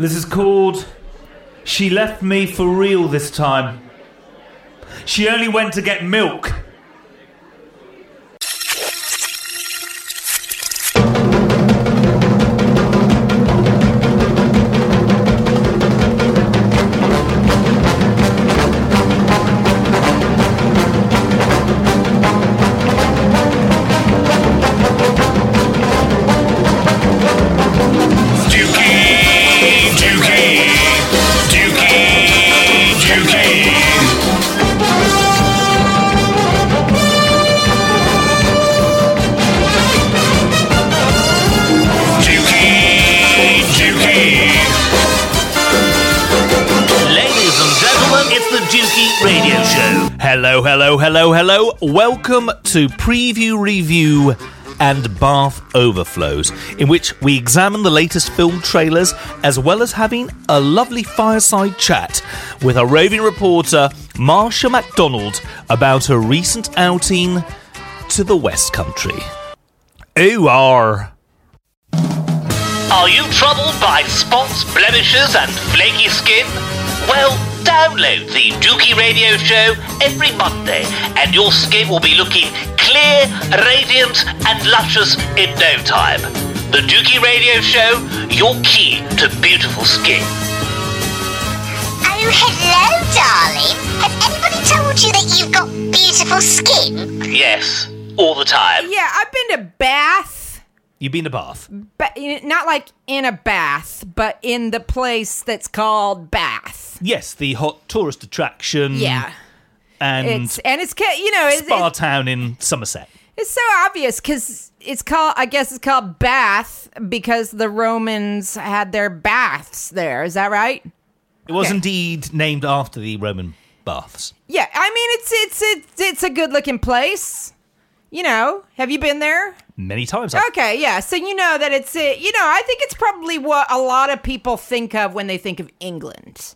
This is called She Left Me for Real This Time. She only went to get milk. Hello. Welcome to Preview Review and Bath Overflows, in which we examine the latest film trailers as well as having a lovely fireside chat with our roving reporter, Marsha MacDonald, about her recent outing to the West Country. Ooh, are. Are you troubled by spots, blemishes, and flaky skin? Well, download the Dukey Radio Show every Monday, and your skin will be looking clear, radiant, and luscious in no time. The Dukey Radio Show, your key to beautiful skin. Oh, hello, darling. Has anybody told you that you've got beautiful skin? Yes, all the time. Yeah, I've been to Bath. You've been to Bath? But not like in a bath, but in the place that's called Bath. Yes, the hot tourist attraction. Yeah, And it's and it's you know it's, Spa it's, Town in Somerset. it's so obvious because it's called I guess it's called Bath because the Romans had their baths there. Is that right? It was Okay. indeed named after the Roman baths. Yeah, I mean it's it's it's it's a good looking place. You know, have you been there? Many times. Okay, yeah. So you know that it's uh, you know I think it's probably what a lot of people think of when they think of England.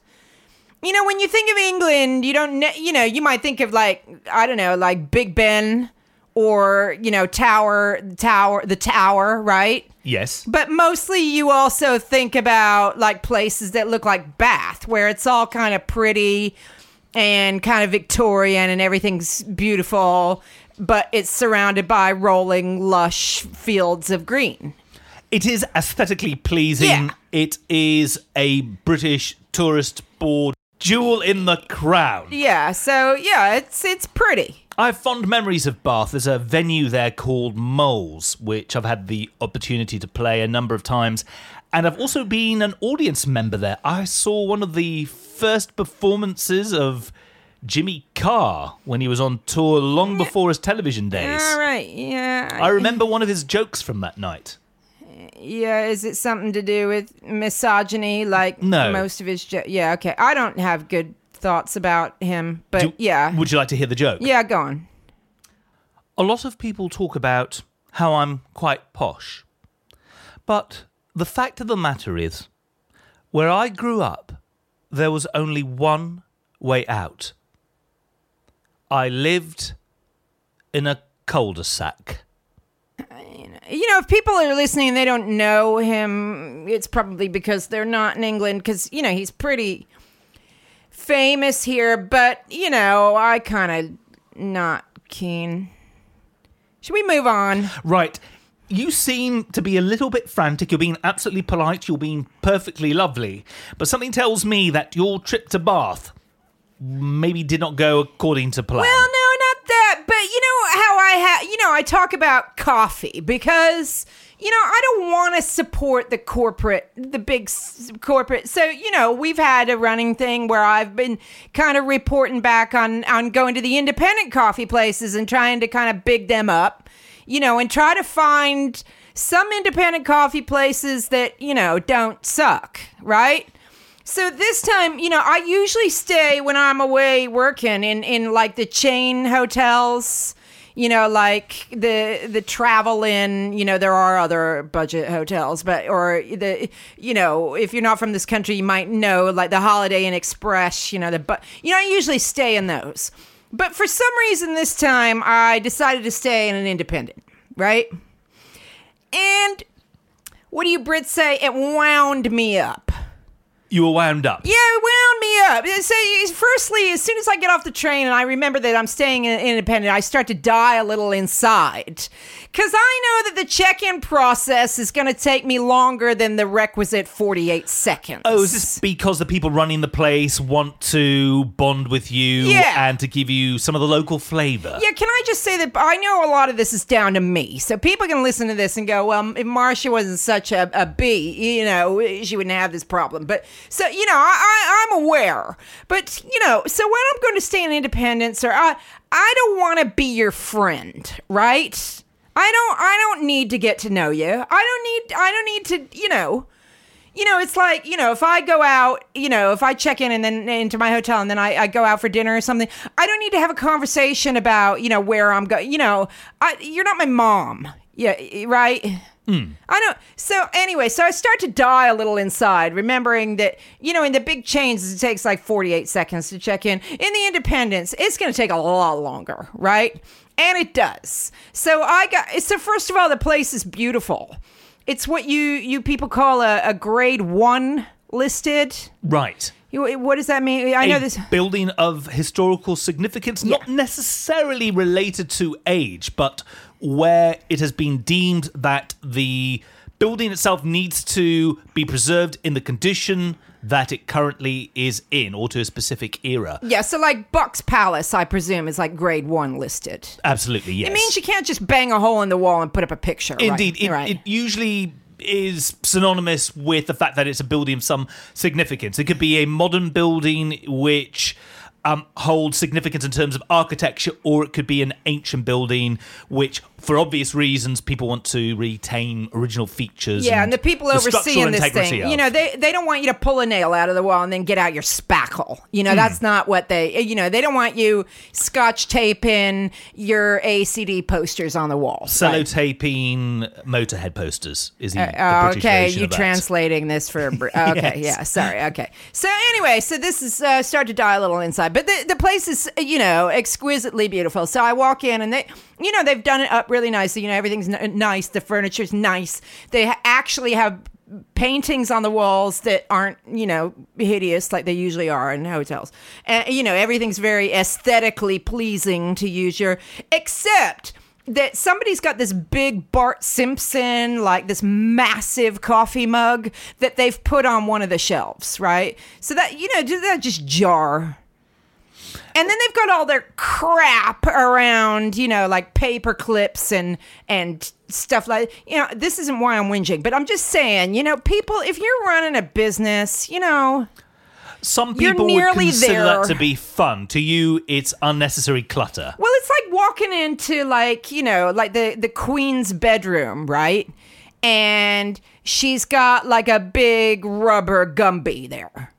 You know, when you think of England, you don't ne- you know you might think of like I don't know like Big Ben or you know Tower Tower the Tower, right? Yes. But mostly you also think about like places that look like Bath, where it's all kind of pretty and kind of Victorian and everything's beautiful, but it's surrounded by rolling, lush fields of green. It is aesthetically pleasing. Yeah. It is a British tourist board jewel in the crown. Yeah, so yeah, it's it's pretty. I have fond memories of Bath. There's a venue there called Moles, which I've had the opportunity to play a number of times. And I've also been an audience member there. I saw one of the first performances of Jimmy Carr when he was on tour long before his television days. All right, yeah. I remember one of his jokes from that night. Yeah, is it something to do with misogyny like No. most of his jo- Yeah, okay. I don't have good thoughts about him, but Do- yeah. Would you like to hear the joke? yeah, go on. A lot of people talk about how I'm quite posh. But the fact of the matter is, where I grew up, there was only one way out. I lived in a cul de sac. You know, if people are listening and they don't know him, it's probably because they're not in England because, you know, he's pretty famous here, but, you know, I kind of not keen. Should we move on? Right. You seem to be a little bit frantic. You're being absolutely polite. You're being perfectly lovely. But something tells me that your trip to Bath maybe did not go according to plan. Well, no, not that. But you know how I have, you know, I talk about coffee because, you know, I don't want to support the corporate, the big s- corporate. So, you know, we've had a running thing where I've been kind of reporting back on, on going to the independent coffee places and trying to kind of big them up, you know, and try to find some independent coffee places that, you know, don't suck, right? So this time, you know, I usually stay when I'm away working in in like the chain hotels, you know, like the the Travel Inn, you know, there are other budget hotels, but or the you know, if you're not from this country, you might know like the Holiday Inn Express, you know, the but you know, I usually stay in those. But for some reason this time I decided to stay in an independent, right? And what do you Brits say? It wound me up. You were wound up. Yeah, it wound me up. So, firstly, as soon as I get off the train and I remember that I'm staying in Independent, I start to die a little inside. Because I know that the check in process is going to take me longer than the requisite 48 seconds. Oh, is this because the people running the place want to bond with you Yeah. and to give you some of the local flavour? Yeah, can I just say that I know a lot of this is down to me. So people can listen to this and go, well, if Marsha wasn't such a, a bee, you know, she wouldn't have this problem. But so, you know, I, I, I'm aware. But, you know, so when I'm going to stay in Independence or I, I don't want to be your friend, right? I don't I don't need to get to know you. I don't need I don't need to, you know, you know, it's like, you know, if I go out, you know, if I check in and then into my hotel and then I, I go out for dinner or something, I don't need to have a conversation about, you know, where I'm going. You know, I, you're not my mom. Yeah, right? Mm. I don't. So anyway, so I start to die a little inside, remembering that you know, in the big chains, it takes like 48 seconds to check in. In the independents, it's going to take a lot longer, right? And it does. So I got. So first of all, the place is beautiful. It's what you you people call a, a grade one listed. Right. You, what does that mean? I know this. building of historical significance, not necessarily related to age, but where it has been deemed that the building itself needs to be preserved in the condition that it currently is in, or to a specific era. Yeah, so like Bucks Palace, I presume, is like grade one listed. Absolutely, yes. It means you can't just bang a hole in the wall and put up a picture. right? Indeed, it, right. it usually is synonymous with the fact that it's a building of some significance. It could be a modern building which um, holds significance in terms of architecture, or it could be an ancient building which, for obvious reasons, people want to retain original features. yeah, and the people the overseeing this thing, of. you know, they they don't want you to pull a nail out of the wall and then get out your spackle. You know, Hmm. that's not what they. You know, they don't want you scotch taping your AC/DC posters on the wall. Right. Sellotaping Motorhead posters is the, the Uh, British okay, version you of that. translating this for okay, Yes. yeah, sorry, okay. So anyway, so this is uh, start to die a little inside, but the the place is you know exquisitely beautiful. So I walk in and they you know they've done it up really nicely. You know everything's n- nice, the furniture's nice. They ha- actually have paintings on the walls that aren't you know hideous like they usually are in hotels and you know everything's very aesthetically pleasing to use your except that somebody's got this big Bart Simpson, like this massive coffee mug that they've put on one of the shelves, right? So that, you know, does that just jar? And then they've got all their crap around, you know, like paper clips and and stuff like you know, this isn't why I'm whinging, but I'm just saying, you know, people if you're running a business, you know, Some people would consider there. that to be fun. To you, it's unnecessary clutter. Well, it's like walking into like you know like the the queen's bedroom, right? And she's got like a big rubber Gumby there.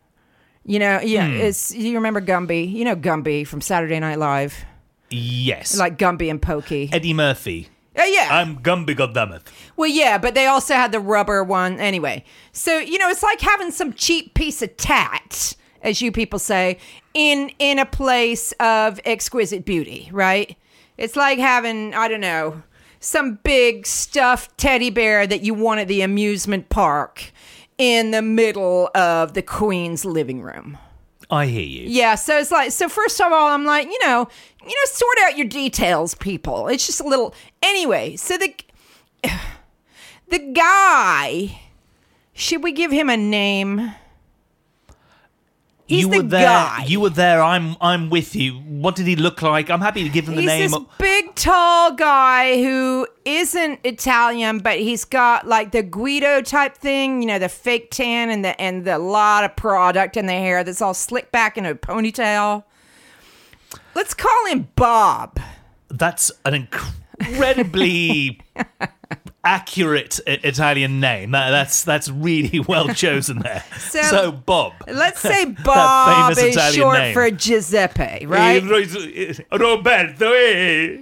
You know, yeah, Hmm. it's you remember Gumby? You know Gumby from Saturday Night Live, Yes. like Gumby and Pokey. Eddie Murphy. Uh, yeah. I'm Gumby, goddammit. Well, yeah, but they also had the rubber one anyway. So you know, it's like having some cheap piece of tat, as you people say, in in a place of exquisite beauty, right? It's like having I don't know some big stuffed teddy bear that you want at the amusement park in the middle of the queen's living room. I hear you. Yeah, so it's like so first of all, I'm like, you know, you know, sort out your details, people. It's just a little anyway, so the the guy should we give him a name? He's you the were there. guy. You were there. I'm. I'm with you. What did he look like? I'm happy to give him the He's name. He's this big, tall guy who isn't Italian, but he's got like the Guido type thing, you know, the fake tan and the and the lot of product in the hair that's all slicked back in a ponytail. Let's call him Bob. That's an incredibly accurate Italian name. That, that's that's really well chosen there. So- So, Bob. Let's say Bob famous is Italian short name. for Giuseppe, eh, right? Eh, Roberto. Eh, eh?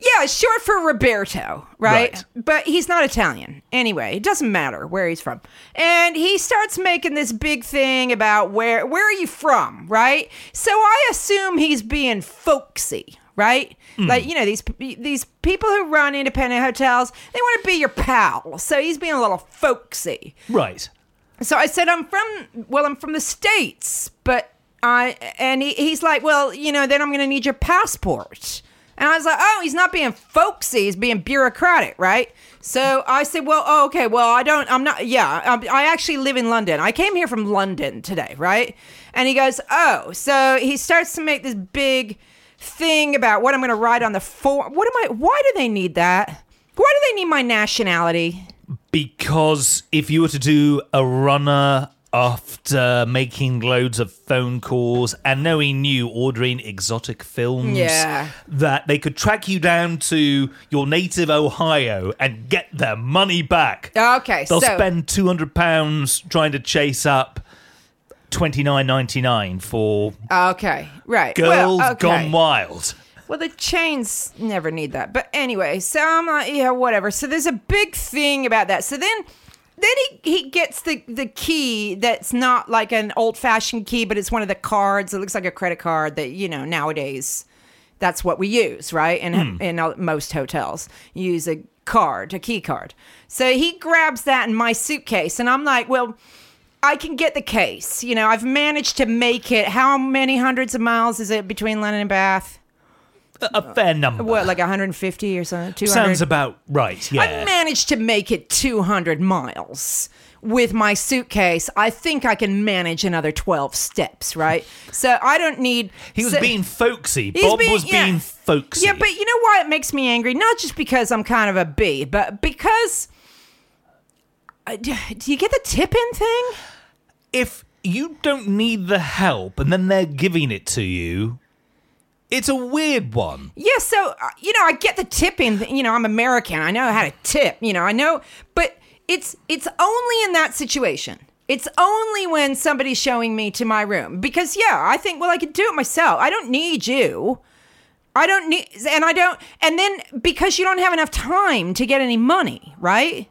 Yeah, short for Roberto, right? Right. But he's not Italian. Anyway, it doesn't matter where he's from. And he starts making this big thing about where where are you from, right? So I assume he's being folksy, right? Hmm. Like, you know, these these people who run independent hotels, they want to be your pal. So he's being a little folksy. Right. so I said, I'm from, well, I'm from the States, but I, and he, he's like, well, you know, then I'm going to need your passport. And I was like, oh, he's not being folksy, he's being bureaucratic, right? So I said, well, oh, okay, well, I don't, I'm not, yeah, um, I actually live in London. I came here from London today, right? And he goes, oh, so he starts to make this big thing about what I'm going to write on the form. What am I, why do they need that? Why do they need my nationality? Because if you were to do a runner after making loads of phone calls and knowing you ordering exotic films, Yeah. that they could track you down to your native Ohio and get their money back. Okay, They'll so spend two hundred pounds trying to chase up twenty nine ninety nine for okay, right. girls well, okay. gone wild. Well, the chains never need that. But anyway, so I'm like, yeah, whatever. So there's a big thing about that. So then then he, he gets the, the key that's not like an old fashioned key, but it's one of the cards. It looks like a credit card that, you know, nowadays that's what we use, right? In, hmm. in uh, most hotels, you use a card, a key card. So he grabs that in my suitcase, and I'm like, well, I can get the case. You know, I've managed to make it. How many hundreds of miles is it between London and Bath? A, a fair number. What, like 150 or something? 200? Sounds about right. Yeah. I managed to make it 200 miles with my suitcase. I think I can manage another 12 steps, right? So I don't need. He was so- being folksy. Bob being- was yeah. being folksy. Yeah, but you know why it makes me angry? Not just because I'm kind of a bee, but because. Uh, do you get the tip in thing? If you don't need the help and then they're giving it to you, it's a weird one. Yeah, so uh, you know, I get the tipping. You know, I'm American. I know how to tip. You know, I know, but it's it's only in that situation. It's only when somebody's showing me to my room because yeah, I think well, I could do it myself. I don't need you. I don't need, and I don't, and then because you don't have enough time to get any money, right?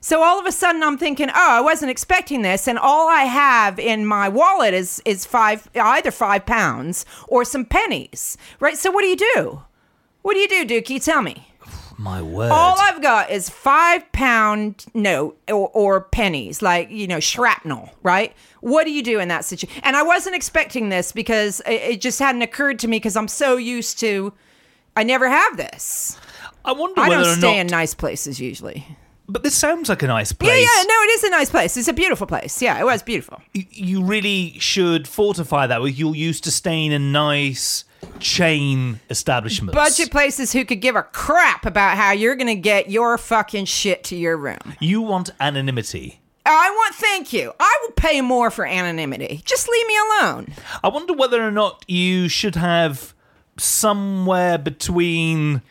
So all of a sudden I'm thinking, oh, I wasn't expecting this, and all I have in my wallet is is five, either five pounds or some pennies, right? So what do you do? What do you do, Dukey? Tell me. My word. All I've got is five pound note or, or pennies, like you know shrapnel, right? What do you do in that situation? And I wasn't expecting this because it, it just hadn't occurred to me because I'm so used to. I never have this. I wonder I don't stay not. in nice places usually. But this sounds like a nice place. Yeah, yeah, no, it is a nice place. It's a beautiful place. Yeah, it was beautiful. You really should fortify that with you're used to staying in nice chain establishments. Budget places who could give a crap about how you're going to get your fucking shit to your room. You want anonymity. I want thank you. I will pay more for anonymity. Just leave me alone. I wonder whether or not you should have somewhere between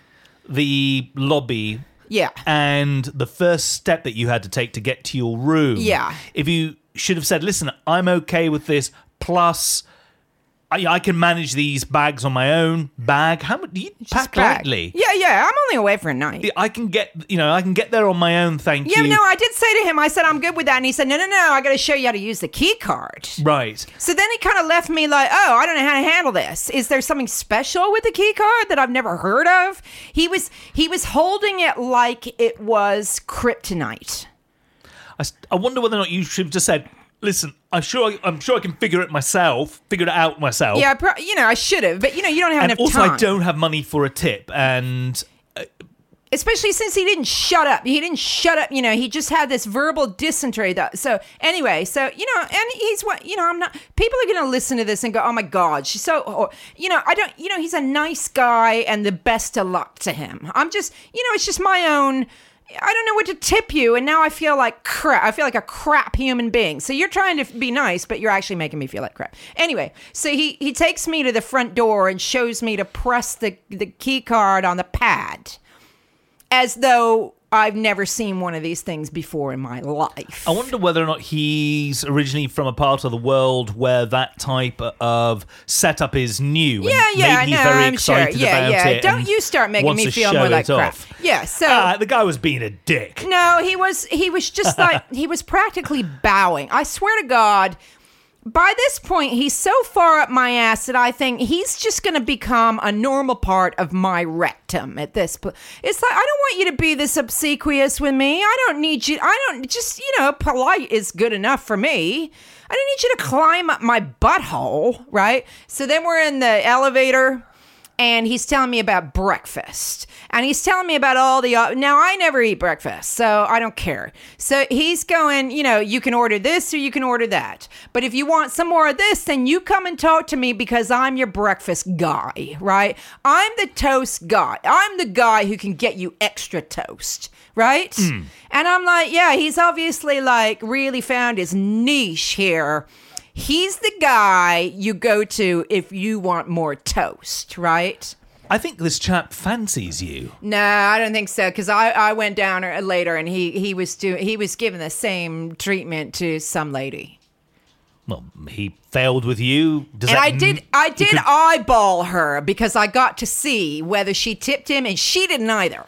the lobby Yeah. and the first step that you had to take to get to your room. Yeah. If you should have said, listen, I'm okay with this, plus I, I can manage these bags on my own bag. How much do you pack Bag. lightly? Yeah, yeah. I'm only away for a night. I can get, you know, I can get there on my own. Thank Yeah, you. no, I did say to him, I said, I'm good with that. And he said, no, no, no, I got to show you how to use the key card. right. So then he kind of left me like, oh, I don't know how to handle this. Is there something special with the key card that I've never heard of? He was he was holding it like it was kryptonite. I, s- I wonder whether or not you should have just said, listen, I'm sure, I, I'm sure I can figure it myself, figure it out myself. Yeah, pro- you know, I should have, but you know, you don't have And enough also, time. I don't have money for a tip, and uh, especially since he didn't shut up. He didn't shut up. You know, he just had this verbal dysentery. That so anyway. So you know, and he's what you know. I'm not. People are going to listen to this and go, "Oh my God, she's so." Or, you know, I don't. You know, he's a nice guy, and the best of luck to him. I'm just. You know, it's just my own. I don't know what to tip you, and now I feel like crap. I feel like a crap human being. So you're trying to be nice, but you're actually making me feel like crap. Anyway, so he he takes me to the front door and shows me to press the the key card on the pad as though I've never seen one of these things before in my life. I wonder whether or not he's originally from a part of the world where that type of setup is new. and yeah, yeah, no, very I'm sure. Yeah, yeah. Don't you start making me feel more like crap. off. Yeah, so Ah, the guy was being a dick. no, he was he was just like he was practically bowing. I swear to God, by this point, he's so far up my ass that I think he's just going to become a normal part of my rectum at this point. It's like, I don't want you to be this obsequious with me. I don't need you. I don't just, you know, polite is good enough for me. I don't need you to climb up my butthole, right? So then we're in the elevator and he's telling me about breakfast and he's telling me about all the uh, now i never eat breakfast so i don't care. So he's going you know you can order this or you can order that. But if you want some more of this then you come and talk to me because i'm your breakfast guy right? I'm the toast guy. I'm the guy who can get you extra toast right? And i'm like yeah he's obviously like really found his niche here. He's the guy you go to if you want more toast, right? I think this chap fancies you. No, I don't think so. Because I, I went down er- later and he he was doing he was giving the same treatment to some lady, Well, he failed with you. Does and I did I did could- eyeball her because I got to see whether she tipped him, and she didn't either.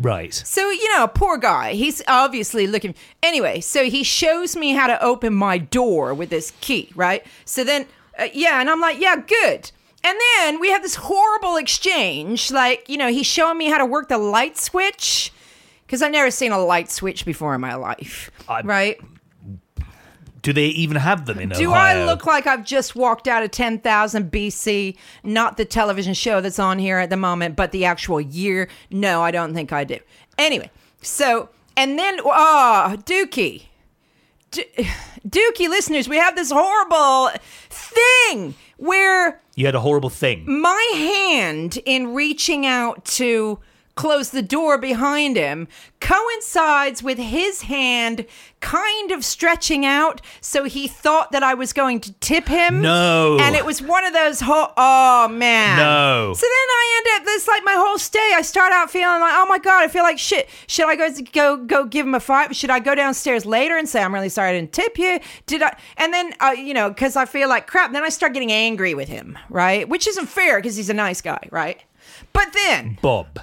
right. So, you know, poor guy. He's obviously looking. Anyway, so he shows me how to open my door with this key, right? So then, uh, yeah, and I'm like, yeah, good. And then we have this horrible exchange. Like, you know, he's showing me how to work the light switch because I've never seen a light switch before in my life, I- right? Do they even have them in Do Ohio? I look like I've just walked out of 10,000 BC? Not the television show that's on here at the moment, but the actual year? No, I don't think I do. Anyway, so, and then, oh, Dukey. Du- Dukey listeners, we have this horrible thing where You had a horrible thing. my hand in reaching out to close the door behind him coincides with his hand kind of stretching out so he thought that I was going to tip him. No. And it was one of those ho- oh man. No. So then I end up this like my whole stay I start out feeling like oh my god I feel like shit. Should I go go go give him a five? Should I go downstairs later and say I'm really sorry I didn't tip you? Did I and then uh, you know cuz I feel like crap then I start getting angry with him, right? Which isn't fair cuz he's a nice guy, right? But then Bob.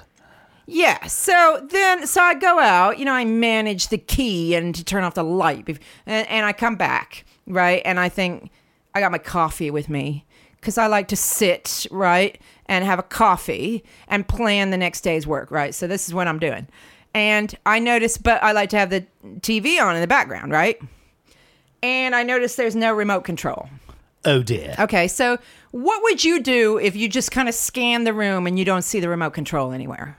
Yeah. So then, so I go out, you know, I manage the key and to turn off the light, and, and I come back, right? And I think I got my coffee with me because I like to sit, right, and have a coffee and plan the next day's work, right? So this is what I'm doing. And I notice, but I like to have the TV on in the background, right? And I notice there's no remote control. Oh dear. Okay, so what would you do if you just kind of scan the room and you don't see the remote control anywhere?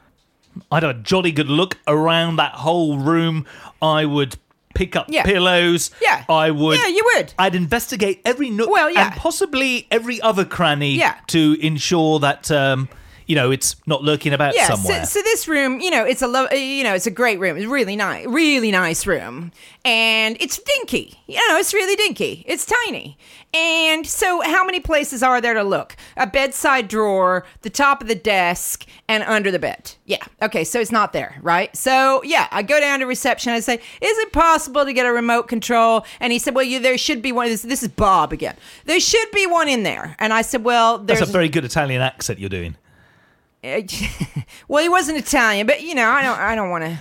I'd have a jolly good look around that whole room. I would pick up Yeah. pillows. Yeah. I would. Yeah, you would. I'd investigate every nook Well, yeah. and possibly every other cranny Yeah. to ensure that um, you know it's not lurking about yeah, somewhere. So, so this room, you know, it's a lo- you know, it's a great room. It's really nice, really nice room, and it's dinky. You know, it's really dinky. It's tiny, and so how many places are there to look? A bedside drawer, the top of the desk, and under the bed. Yeah, okay, so it's not there, right? So yeah, I go down to reception. I say, "Is it possible to get a remote control?" And he said, "Well, you, there should be one." This, this is Bob again. There should be one in there. And I said, "Well, there's That's a very good Italian accent you're doing. well, he wasn't Italian, but you know, I don't, I don't want to."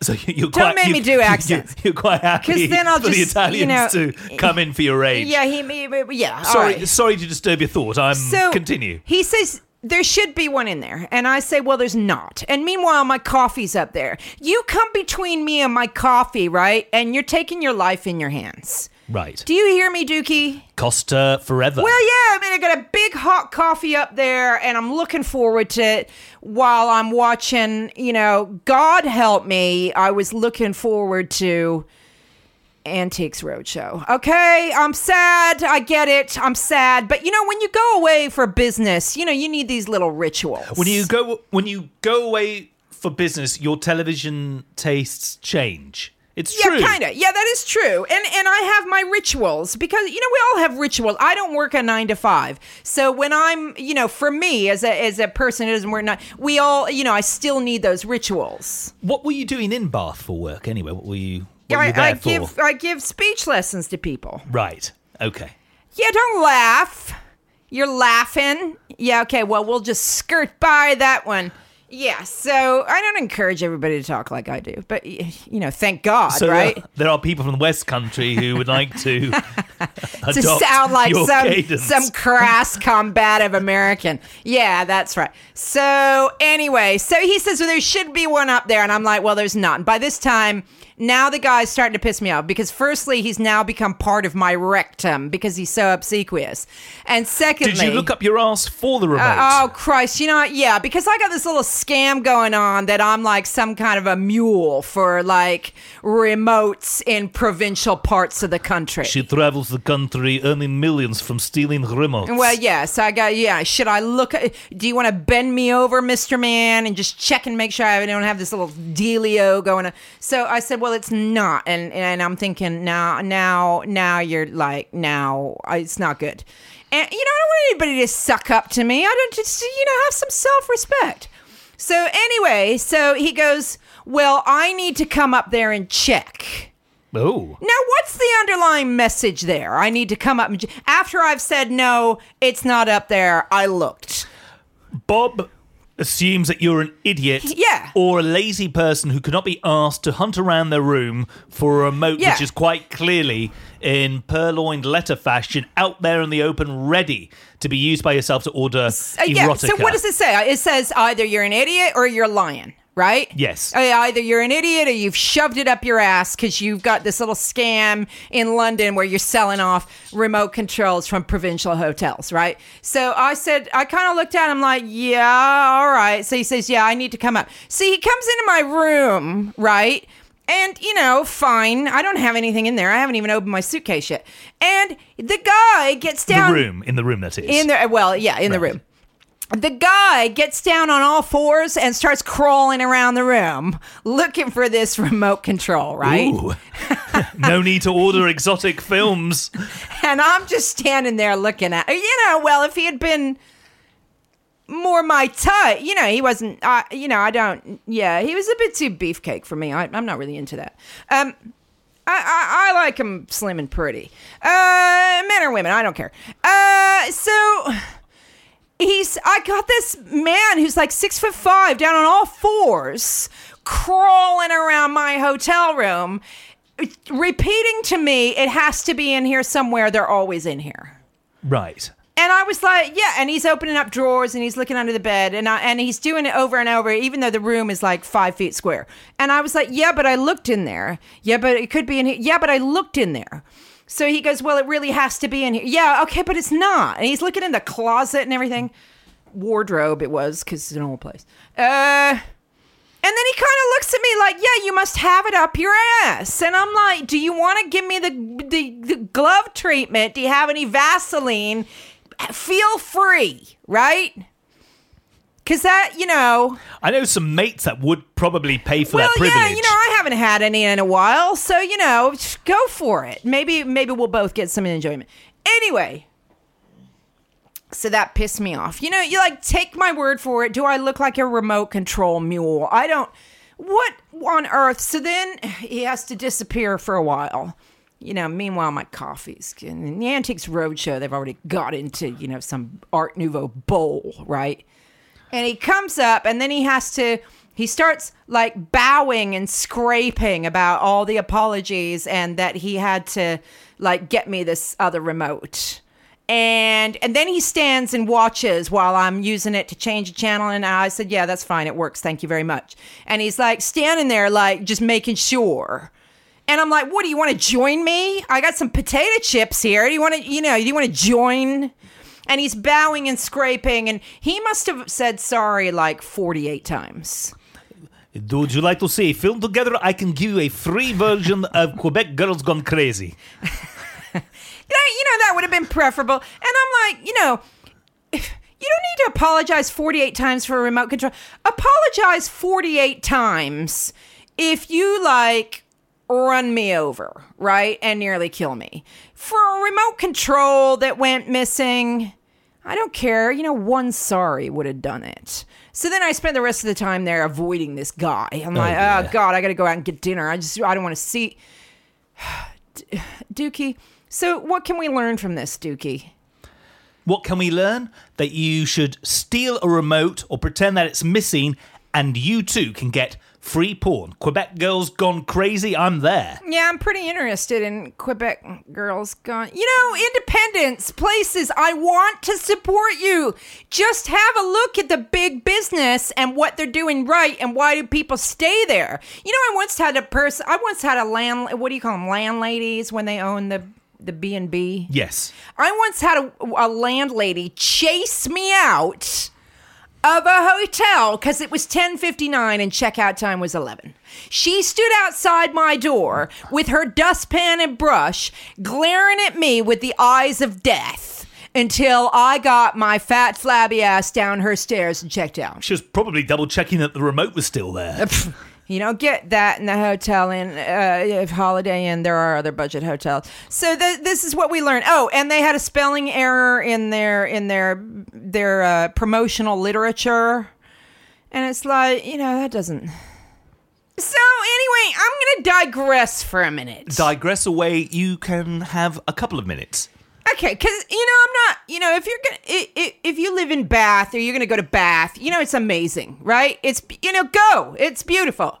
So you- you're Don't make you- me do accents. You're quite happy 'Cause then I'll for the just, you know, to come in for your age. Yeah, he, he yeah. Sorry, right. sorry to disturb your thought. I'm So continue. He says there should be one in there, and I say, well, there's not. And meanwhile, my coffee's up there. You come between me and my coffee, right? And you're taking your life in your hands. Right. Do you hear me, Dukey? Costa forever. Well, yeah. I mean, I got a big hot coffee up there, and I'm looking forward to it while I'm watching. You know, God help me. I was looking forward to Antiques Roadshow. Okay, I'm sad. I get it. I'm sad, but you know, when you go away for business, you know, you need these little rituals. when you go when you go away for business, your television tastes change. It's Yeah, true. kind of. Yeah, that is true. And and I have my rituals because you know we all have rituals. I don't work a nine to five, so when I'm you know for me as a as a person who doesn't work nine, we all you know I still need those rituals. What were you doing in Bath for work anyway? What were you? What were you I, I for? give I give speech lessons to people. Right. Okay. Yeah, don't laugh. You're laughing. Yeah, okay. Well, we'll just skirt by that one. Yeah, so I don't encourage everybody to talk like I do, but you know, thank God, So uh, right? there are people from the West Country who would like to to sound like some cadence. some crass combative American. Yeah, that's right. So anyway, so he says, well, there should be one up there, and I'm like, well, there's not. And by this time, now the guy's starting to piss me off because firstly, he's now become part of my rectum because he's so obsequious, and secondly, Did you look up your ass for the remote? uh, oh Christ! You know, what? yeah, because I got this little scam going on that I'm like some kind of a mule for like remotes in provincial parts of the country. she travels the country earning millions from stealing remotes. Well, yes, I got. Yeah, should I look? Do you want to bend me over, Mister Man, and just check and make sure I don't have this little dealio going on? So I said, well, it's not, and and I'm thinking now, now, now you're like, now uh, it's not good, and you know, I don't want anybody to suck up to me. I don't just, you know, have some self respect. So anyway, so he goes, well, I need to come up there and check. oh. Now, what's the underlying message there? I need to come up and after I've said no, it's not up there. I looked. Bob assumes that you're an idiot Yeah. or a lazy person who cannot be asked to hunt around their room for a remote Yeah. which is quite clearly in purloined letter fashion out there in the open ready to be used by yourself to order Uh, erotica. yeah. So what does it say? It says either you're an idiot or you're lying, right? Yes. Uh, Either you're an idiot or you've shoved it up your ass because you've got this little scam in London where you're selling off remote controls from provincial hotels, right? So I said, I kind of looked at him like, yeah, all right. So he says, yeah, I need to come up. See, he comes into my room, right? And, you know, fine. I don't have anything in there. I haven't even opened my suitcase yet. And the guy gets down. the room in the room that is in the well, yeah, in the room. The guy gets down on all fours and starts crawling around the room looking for this remote control, right? No need to order exotic films. And I'm just standing there looking at, you know, well, if he had been more my type, you know, he wasn't, uh, you know, I don't, yeah, he was a bit too beefcake for me. I, I'm not really into that. Um, I, I, I like him slim and pretty. Uh, men or women, I don't care. Uh, so he's I got this man who's like six foot five down on all fours, crawling around my hotel room, repeating to me, "It has to be in here somewhere. They're always in here." Right. And I was like, yeah, and he's opening up drawers and he's looking under the bed and I, and he's doing it over and over, even though the room is like five feet square. And I was like, yeah, but I looked in there. Yeah, but it could be in here. Yeah, but I looked in there. So he goes, well, it really has to be in here. Yeah, okay, but it's not. And he's looking in the closet and everything. Wardrobe, it was because it's an old place. Uh, and then he kind of looks at me like, "Yeah, you must have it up your ass." And I'm like, "Do you want to give me the, the the glove treatment? Do you have any Vaseline? Feel free, right?" Cuz that, you know, I know some mates that would probably pay for well, that privilege. yeah, you know, I haven't had any in a while, so you know, go for it. Maybe maybe we'll both get some enjoyment. Anyway, so that pissed me off. You know, you like take my word for it. Do I look like a remote control mule? I don't. What on earth? So then he has to disappear for a while. You know, meanwhile, my coffee's in the Antiques Roadshow. They've already got into, you know, some Art Nouveau bowl, right? And he comes up and then he has to he starts like bowing and scraping about all the apologies and that he had to like get me this other remote. And and then he stands and watches while I'm using it to change a channel and I said, "Yeah, that's fine. It works. Thank you very much." And he's like standing there like just making sure. And I'm like, "What do you want to join me? I got some potato chips here. Do you want to, you know, do you want to join?" And he's bowing and scraping and he must have said sorry like 48 times Would you like to see a film together? I can give you a free version of Quebec Girls Gone Crazy. You know that would have been preferable and i'm like you know if you don't need to apologize 48 times for a remote control apologize 48 times if you like run me over right and nearly kill me for a remote control that went missing I don't care. You know, one sorry would have done it. So then I spent the rest of the time there avoiding this guy. I'm oh, like, oh, yeah. oh God, I got to go out and get dinner. I just, I don't want to see Dukey. So what can we learn from this, Dukey? What can we learn? That you should steal a remote or pretend that it's missing and you too can get free porn. Quebec Girls Gone Crazy, I'm there. Yeah, I'm pretty interested in Quebec girls gone. You know, independence, places, I want to support you. Just have a look at the big business and what they're doing right and why do people stay there. You know, I once had a person, I once had a land, what do you call them, landladies when they own the the B&B. Yes. I once had a, a landlady chase me out of a hotel because it was 10:59 and checkout time was 11. She stood outside my door with her dustpan and brush, glaring at me with the eyes of death until I got my fat flabby ass down her stairs and checked out. She was probably double checking that the remote was still there. You don't get that in the hotel in uh, Holiday Inn. There are other budget hotels. So th- this is what we learned. Oh, and they had a spelling error in their in their their uh, promotional literature, and it's like you know that doesn't. So anyway, I'm gonna digress for a minute. Digress away, you can have a couple of minutes. Okay, because you know I'm not. You know, if you're gonna, if you live in Bath or you're gonna go to Bath, you know it's amazing, right? It's you know go, it's beautiful.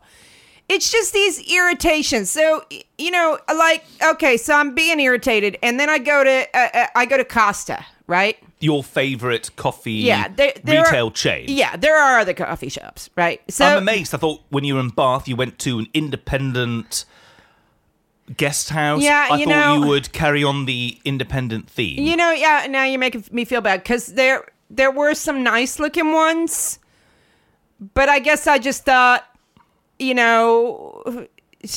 It's just these irritations. So you know, like okay, so I'm being irritated, and then I go to uh, uh, I go to Costa, right? Your favorite coffee Yeah, there, there retail are, chain. Yeah, there are other coffee shops, right? So I'm amazed. I thought when you were in Bath, you went to an independent guest house. Yeah, I you thought know- you would carry on the independent theme. You know, yeah. Now you're making me feel bad because there there were some nice looking ones, but I guess I just thought, you know,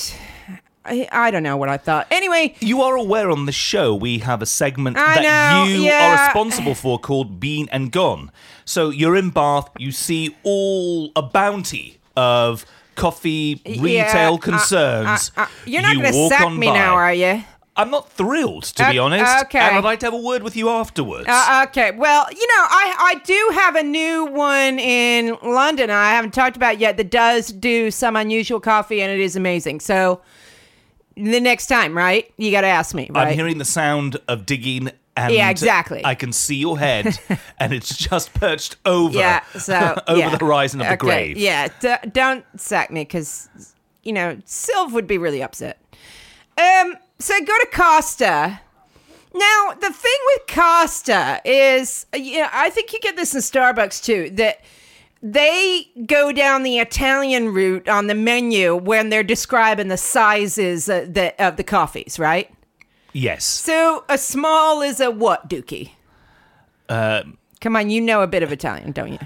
I, I don't know what I thought. Anyway, You are aware on the show we have a segment I that know, you yeah. are responsible for called Been and Gone. So you're in Bath, you see all a bounty of coffee retail yeah, uh, concerns. uh, uh, you're not You going to sack on me by. now, are you? I'm not thrilled, to be Uh, honest. okay. And I'd like to have a word with you afterwards. Uh, okay. Well, you know, I I do have a new one in London. I haven't talked about yet that does do some unusual coffee, and it is amazing. So the next time, right? You got to ask me, right? I'm hearing the sound of digging and Yeah, exactly. I can see your head and it's just perched over Yeah, so over yeah. the horizon of the grave. Yeah, d- don't sack me because you know Sylv would be really upset. Um, so go to Costa. Now the thing with Costa is, you know, I think you get this in Starbucks too. That they go down the Italian route on the menu when they're describing the sizes uh, the, of the coffees, right? Yes. So a small is a what, Dukey? Uh, Come on, you know a bit of Italian, don't you?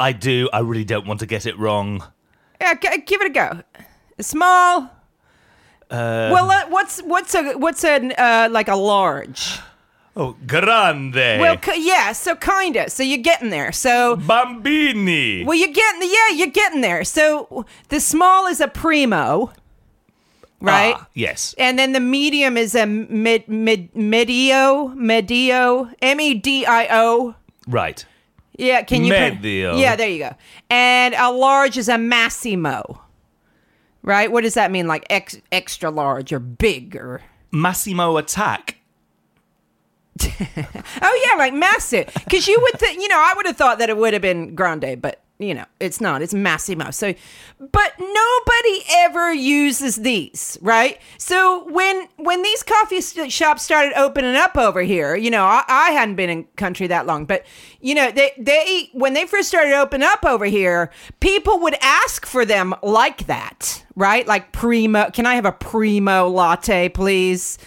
I do. I really don't want to get it wrong. Yeah, g- give it a go. Small. well, uh, what's what's a what's a uh, like a large? Oh, grande. Well, c- yeah, so kinda. So you're getting there. So Bambini. well, you're getting yeah, you're getting there. So the small is a primo, right? Ah, yes. And then the medium is a mid mid medio medio m e d i o. Right. Yeah, can you? put- Medio. yeah, there you go. And a large is a massimo, right? What does that mean? Like ex- extra large or big or? Massimo attack. Oh yeah, like massive. Because you would, th- you know, I would have thought that it would have been grande, but you know, it's not. It's massimo. So, but nobody ever uses these, right? So when when these coffee shops started opening up over here, you know, I, I hadn't been in country that long, but you know, they they when they first started opening up over here, people would ask for them like that, right? Like primo. Can I have a primo latte, please?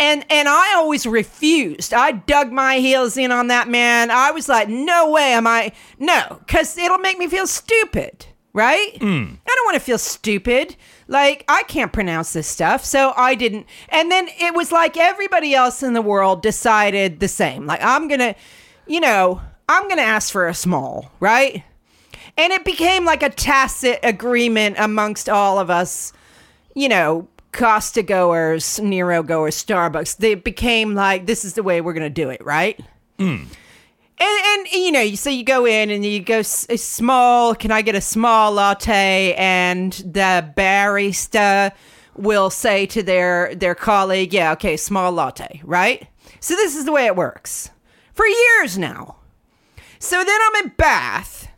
And and I always refused. I dug my heels in on that man. I was like, no way am I no, because it'll make me feel stupid, right? Hmm. I don't want to feel stupid. Like I can't pronounce this stuff, so I didn't. And then it was like everybody else in the world decided the same. Like I'm gonna, you know, I'm gonna ask for a small, right? And it became like a tacit agreement amongst all of us you know, Costa goers, Nero goers, Starbucks, they became like, this is the way we're going to do it, right? Hmm. And, and, you know, so you go in and you go small, can I get a small latte? And the barista will say to their, their colleague, yeah, okay, small latte, right? So this is the way it works for years now. So then I'm in Bath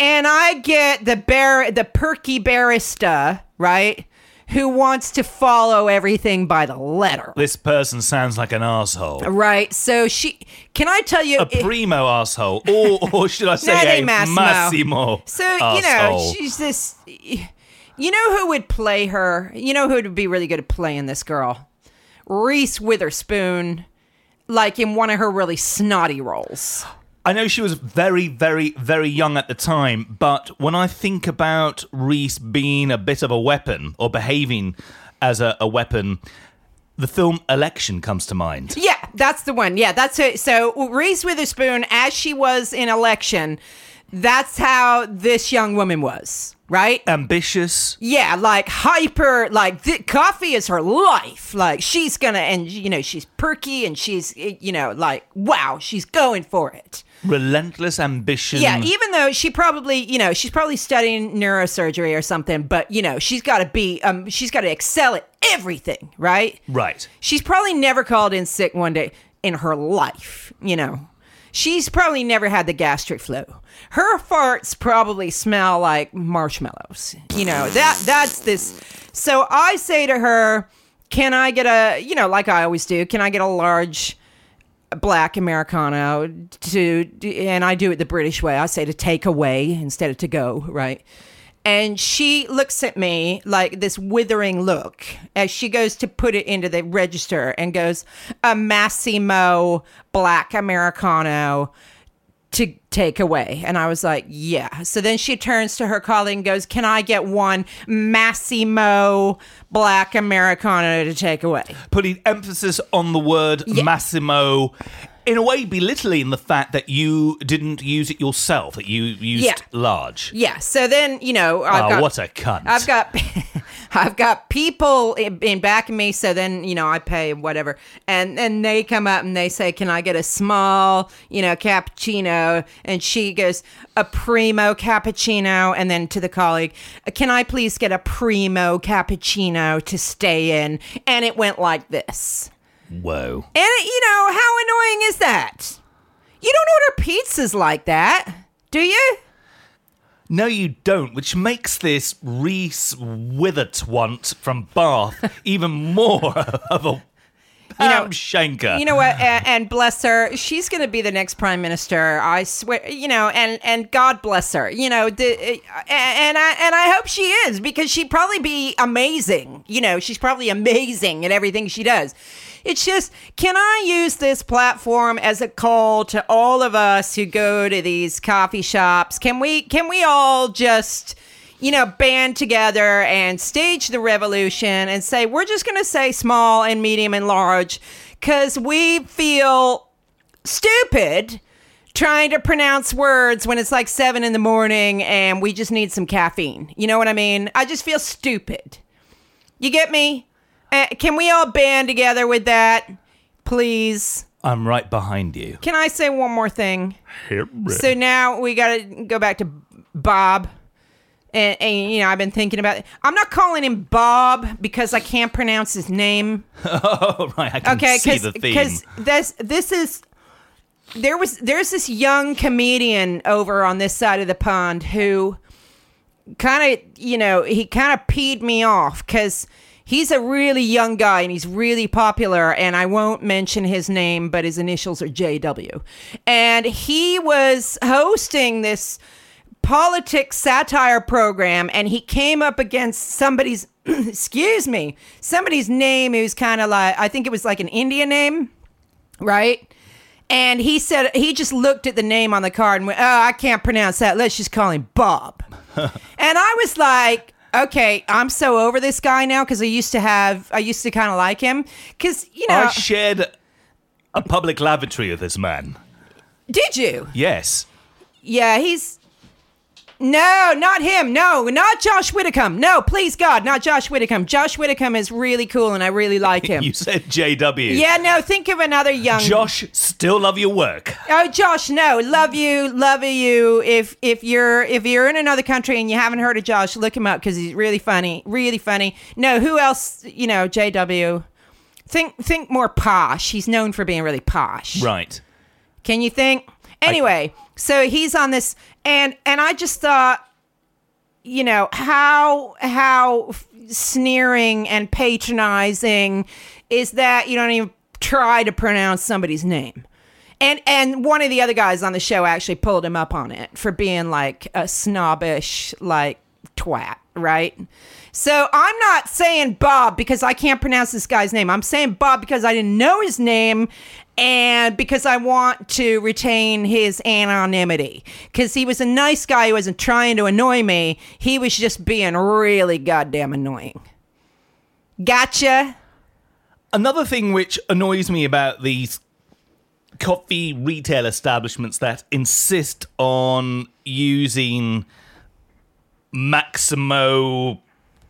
and I get the bar- the perky barista, right? Who wants to follow everything by the letter. This person sounds like an asshole. Right. So she can I tell you A primo asshole, or, or should I say a Massimo. Massimo So, you know, she's this you know who would play her? You know who would be really good at playing this girl? Reese Witherspoon, like in one of her really snotty roles. I know she was very, very, very young at the time, but when I think about Reese being a bit of a weapon or behaving as a, a weapon, the film Election comes to mind. Yeah, that's the one. Yeah, that's it. So Reese Witherspoon, as she was in election, that's how this young woman was, right? Ambitious, Yeah, like hyper, like th- coffee is her life. Like she's gonna, and you know, she's perky and she's, you know, like wow, she's going for it. Relentless ambition. Yeah, even though she probably, you know, she's probably studying neurosurgery or something, but you know, she's got to be, um, she's got to excel at everything, right? right. She's probably never called in sick one day in her life, you know. She's probably never had the gastric flu. Her farts probably smell like marshmallows. You know, that that's this. So I say to her, "Can I get a, you know, like I always do, can I get a large black americano to and I do it the British way. I say to take away instead of to go, right? And she looks at me like this withering look as she goes to put it into the register and goes, a Massimo Black Americano to take away. And I was like, yeah. So then she turns to her colleague and goes, Can I get one Massimo Black Americano to take away? Putting emphasis on the word Massimo, in a way belittling the fact that you didn't use it yourself, that you used Yeah. large. Yeah. So then, you know, I've Oh, got what a cunt. I've got I've got people in, in back of me, so then you know I pay whatever, and and they come up and they say, "Can I get a small, you know, cappuccino?" And she goes, "A primo cappuccino," and then to the colleague, "Can I please get a primo cappuccino to stay in?" And it went like this, Whoa. and you know how annoying is that? You don't order pizzas like that, do you? No, you don't, which makes this Reese Withertwant from Bath even more of a you know- Shanker. You know what? And, and bless her, she's going to be the next prime minister. I swear. You know, and and God bless her. You know, the, and I and I hope she is because she'd probably be amazing. You know, she's probably amazing at everything she does. It's just, can I use this platform as a call to all of us who go to these coffee shops? Can we can we all just you know, band together and stage the revolution and say, we're just going to say small and medium and large because we feel stupid trying to pronounce words when it's like seven in the morning and we just need some caffeine. You know what I mean? I just feel stupid. You get me? Uh, can we all band together with that? Please. I'm right behind you. Can I say one more thing? So now we got to go back to Bob. And, and, you know, I've been thinking about it. I'm not calling him Bob because I can't pronounce his name. Oh, right. I can Okay, see the theme. because this this is there was there's this young comedian over on this side of the pond who kind of you know he kind of peed me off because he's a really young guy and he's really popular and i won't mention his name but his initials are jw and he was hosting this politics satire program and he came up against somebody's excuse me somebody's name. Who's kind of like i think it was like an indian name right? And he said he just looked at the name on the card and went oh i can't pronounce that. Let's just call him bob. And i was like okay i'm so over this guy now because i used to have i used to kind of like him because you know I shared a public lavatory with this man. did you Yes. Yeah, he's. No, not him. No, not Josh Widdicombe. No, please God, not Josh Widdicombe. Josh Widdicombe is really cool and I really like him. You said JW. yeah, no, think of another young. Josh, still love your work. Oh, Josh, no, love you, love you. If if you're if you're in another country and you haven't heard of Josh, look him up because he's really funny, really funny. No, who else? You know, JW. Think think more posh. He's known for being really posh. Right. Can you think? Anyway, so he's on this, and and I just thought, you know, how how sneering and patronizing is that you don't even try to pronounce somebody's name. And and one of the other guys on the show actually pulled him up on it for being like a snobbish like twat, right? So I'm not saying Bob because I can't pronounce this guy's name. I'm saying Bob because I didn't know his name and because I want to retain his anonymity. Because he was a nice guy who wasn't trying to annoy me. He was just being really goddamn annoying. Gotcha. Another thing which annoys me about these coffee retail establishments that insist on using Maximo,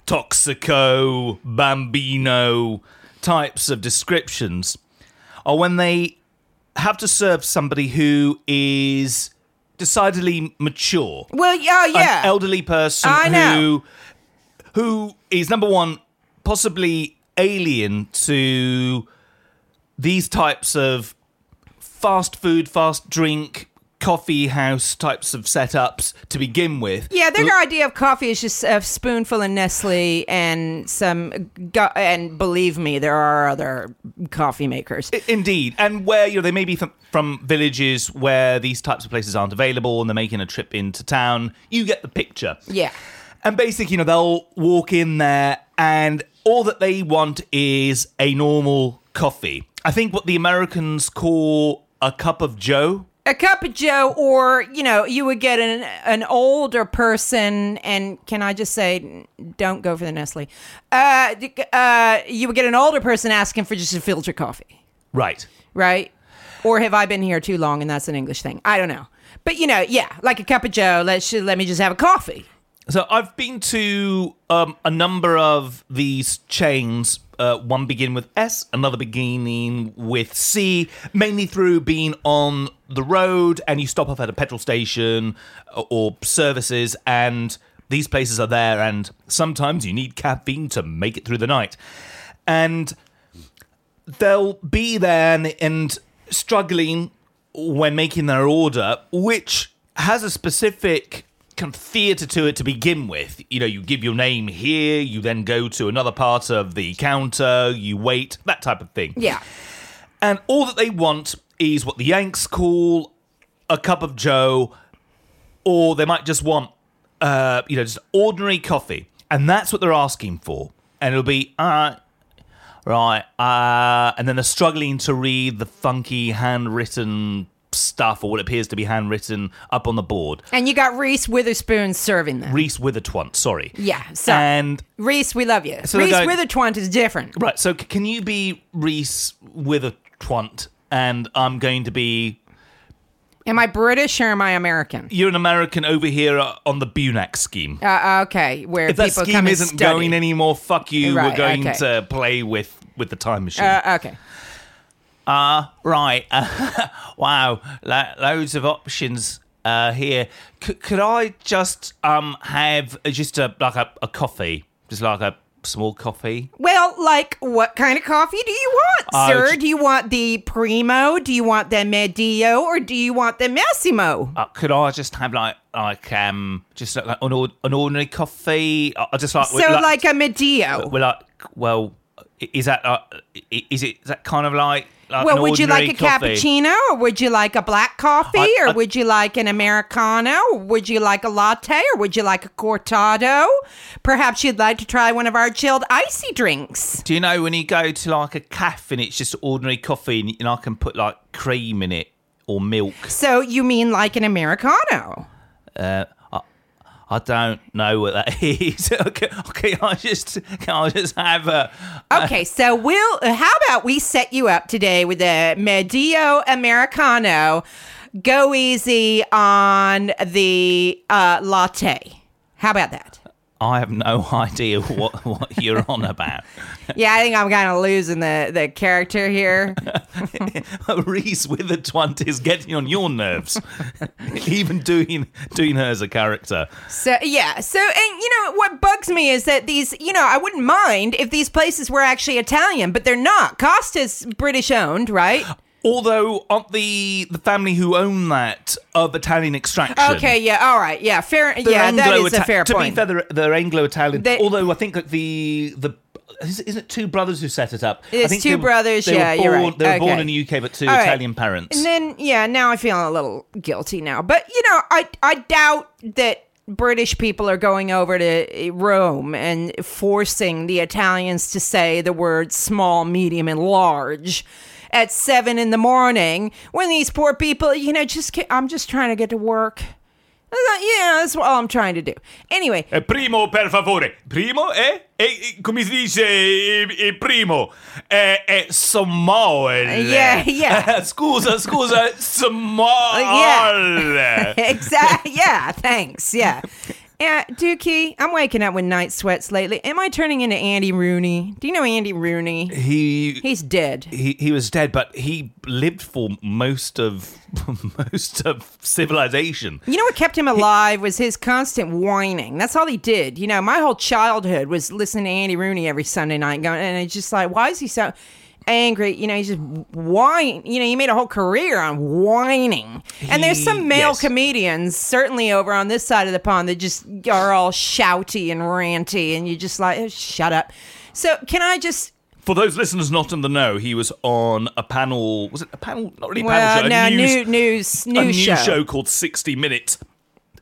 Toxico, Bambino types of descriptions are when they have to serve somebody who is decidedly mature. Well, yeah, yeah. An elderly person I know. who who is number one possibly alien to these types of fast food, fast drink, coffee house types of setups to begin with. Yeah, their L- idea of coffee is just a spoonful of Nestle and some. Gu- and believe me, there are other coffee makers. Indeed, and where you know they may be from, from villages where these types of places aren't available, and they're making a trip into town. You get the picture. Yeah. And basically, you know, they'll walk in there, and all that they want is a normal coffee. I think what the Americans call a cup of Joe. A cup of Joe, or you know, you would get an an older person, and can I just say, don't go for the Nestle. Uh, uh, you would get an older person asking for just a filter coffee. Right. right? Or have I been here too long and that's an English thing? I don't know. But you know, yeah, like a cup of Joe. Let's let me just have a coffee. So I've been to um, a number of these chains. Uh, one begin with S, another beginning with C, mainly through being on the road and you stop off at a petrol station or, or services, and these places are there, and sometimes you need caffeine to make it through the night. And they'll be there and, and struggling when making their order, which has a specific kind of theatre to it to begin with. You know, you give your name here, you then go to another part of the counter, you wait, that type of thing. Yeah. And all that they want is what the Yanks call a cup of Joe, or they might just want, uh, you know, just ordinary coffee. And that's what they're asking for. And it'll be, uh, right, uh, and then they're struggling to read the funky handwritten stuff, or what appears to be handwritten up on the board. And you got Reese Witherspoon serving them. Reese Withertwant, sorry. yeah. So And Reese, we love you. So Reese going- Withertwant is different. Right, so c- can you be Reese Withertwant and I'm going to be Am I British or am I American? you're an American over here uh, on the BUNAC scheme. Uh, okay, where if that scheme isn't study. going anymore, fuck you. Right, We're going okay. to play with with the time machine. Uh, okay. Uh, right. wow. Lo- loads of options uh, here. C- could I just um have just a like a, a coffee, just like a small coffee? Well, like, what kind of coffee do you want, Uh, sir? j- do you want the Primo? Do you want the Medio? Or do you want the Massimo? Uh, could I just have like like um just like an, ord- an ordinary coffee? I I just like so, like, a Medio. well like well is that uh, is it is that kind of like, like Well, would you like a coffee? cappuccino or would you like a black coffee I- or I- would you like an Americano or would you like a latte or would you like a cortado? Perhaps you'd like to try one of our chilled icy drinks. Do you know when you go to like a cafe and it's just ordinary coffee and, and I can put like cream in it or milk? So you mean like an Americano? Uh, I, don't know what that is. okay, okay, I just can I just have a Okay, so we'll how about we set you up today with a Medio Americano. Go easy on the uh, latte. How about that? I have no idea what what you're on about. Yeah, I think I'm kind of losing the, the character here. Reese Withertwant is getting on your nerves, even doing doing her as a character. So yeah, so and you know what bugs me is that these, you know, I wouldn't mind if these places were actually Italian, but they're not. Costa's British owned, right? Although, aren't the the family who own that of Italian extraction? Okay, yeah, all right, yeah, fair. They're yeah, that is a Anglo-Ita- fair to point. be fair, they're, Anglo-Italian. They- Although I think that the the is, it two brothers who set it up? I It's think two were- brothers, yeah, were you're right. They were born in the UK, but two right. Italian parents. And then, yeah, now I feel a little guilty now. But, you know, I, I doubt that British people are going over to eh, Rome and forcing the Italians to say the words small, medium, and large at seven in the morning when these poor people, you know, just, I'm just trying to get to work. Yeah, that's all I'm trying to do. Anyway, Eh, primo, per favore. Primo, eh? eh, come si dice eh, eh, primo? Eh, eh, small. yeah, yeah. scusa, scusa, small. Yeah. exactly. Yeah, thanks. Yeah. Yeah, Dukey, I'm waking up with night sweats lately. Am I turning into Andy Rooney? Do you know Andy Rooney? he He's dead. he he was dead, but he lived for most of most of civilization. You know what kept him alive was his constant whining. That's all he did. You know, my whole childhood was listening to Andy Rooney every Sunday night, going, and it's just like, why is he so angry? You know, he's just whine. You know, he made a whole career on whining. And there's some male yes. comedians, certainly over on this side of the pond, that just are all shouty and ranty, and you just like, oh, shut up. So, can I just For those listeners not in the know, he was on a panel. Was it a panel? Not really a well, panel show. no a news, new, news a news news show. show called 60 Minutes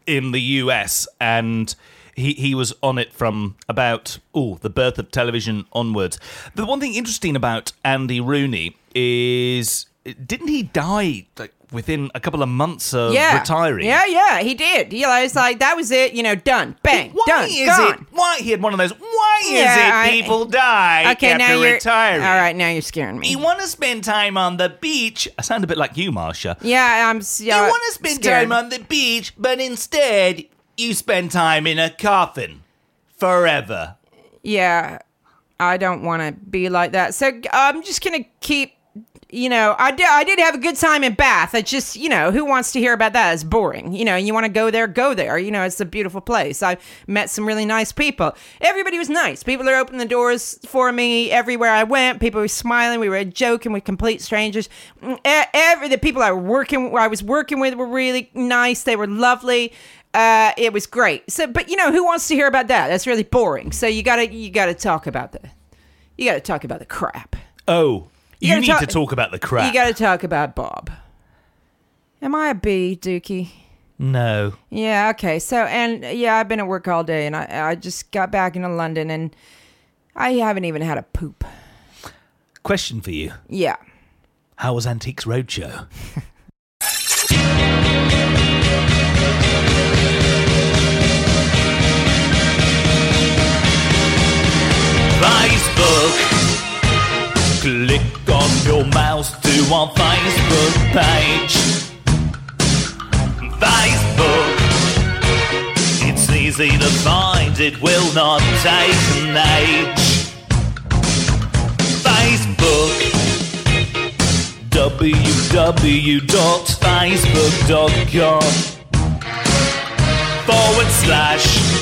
in the US, and he, he was on it from about oh the birth of television onwards. The one thing interesting about Andy Rooney is didn't he die like within a couple of months of yeah, retiring? Yeah, yeah, he did. You know, it's like that was it. You know, done, bang, Why done, is gone. it? Why he had one of those? Why is it I- people die Okay, after now you're retiring? All right, now you're scaring me. You want to spend time on the beach. I sound a bit like you, Marsha. yeah, I'm. You want to spend scared. time on the beach, but instead you spend time in a coffin forever. Yeah, I don't want to be like that. So I'm just gonna keep. You know, I did. I did have a good time in Bath. It's just, you know, who wants to hear about that? It's boring. You know, you want to go there, go there. You know, it's a beautiful place. I met some really nice people. Everybody was nice. People are opening the doors for me everywhere I went. People were smiling. We were joking with complete strangers. Mm, Every the people I were working, I was working with, were really nice. They were lovely. Uh, it was great. So, but you know, who wants to hear about that? That's really boring. So you gotta, you gotta talk about the, you gotta talk about the crap. Oh, you, gotta need talk- to talk about the crap. You gotta talk about Bob. Am I a B, Dukey? no. Yeah, okay. So, and yeah, I've been at work all day and I, I just got back into London and I haven't even had a poop. Question for you. Yeah. How was Antiques Roadshow? Facebook. Click on your mouse to our Facebook page. Facebook. It's easy to find, it will not take an age. Facebook www.facebook.com forward slash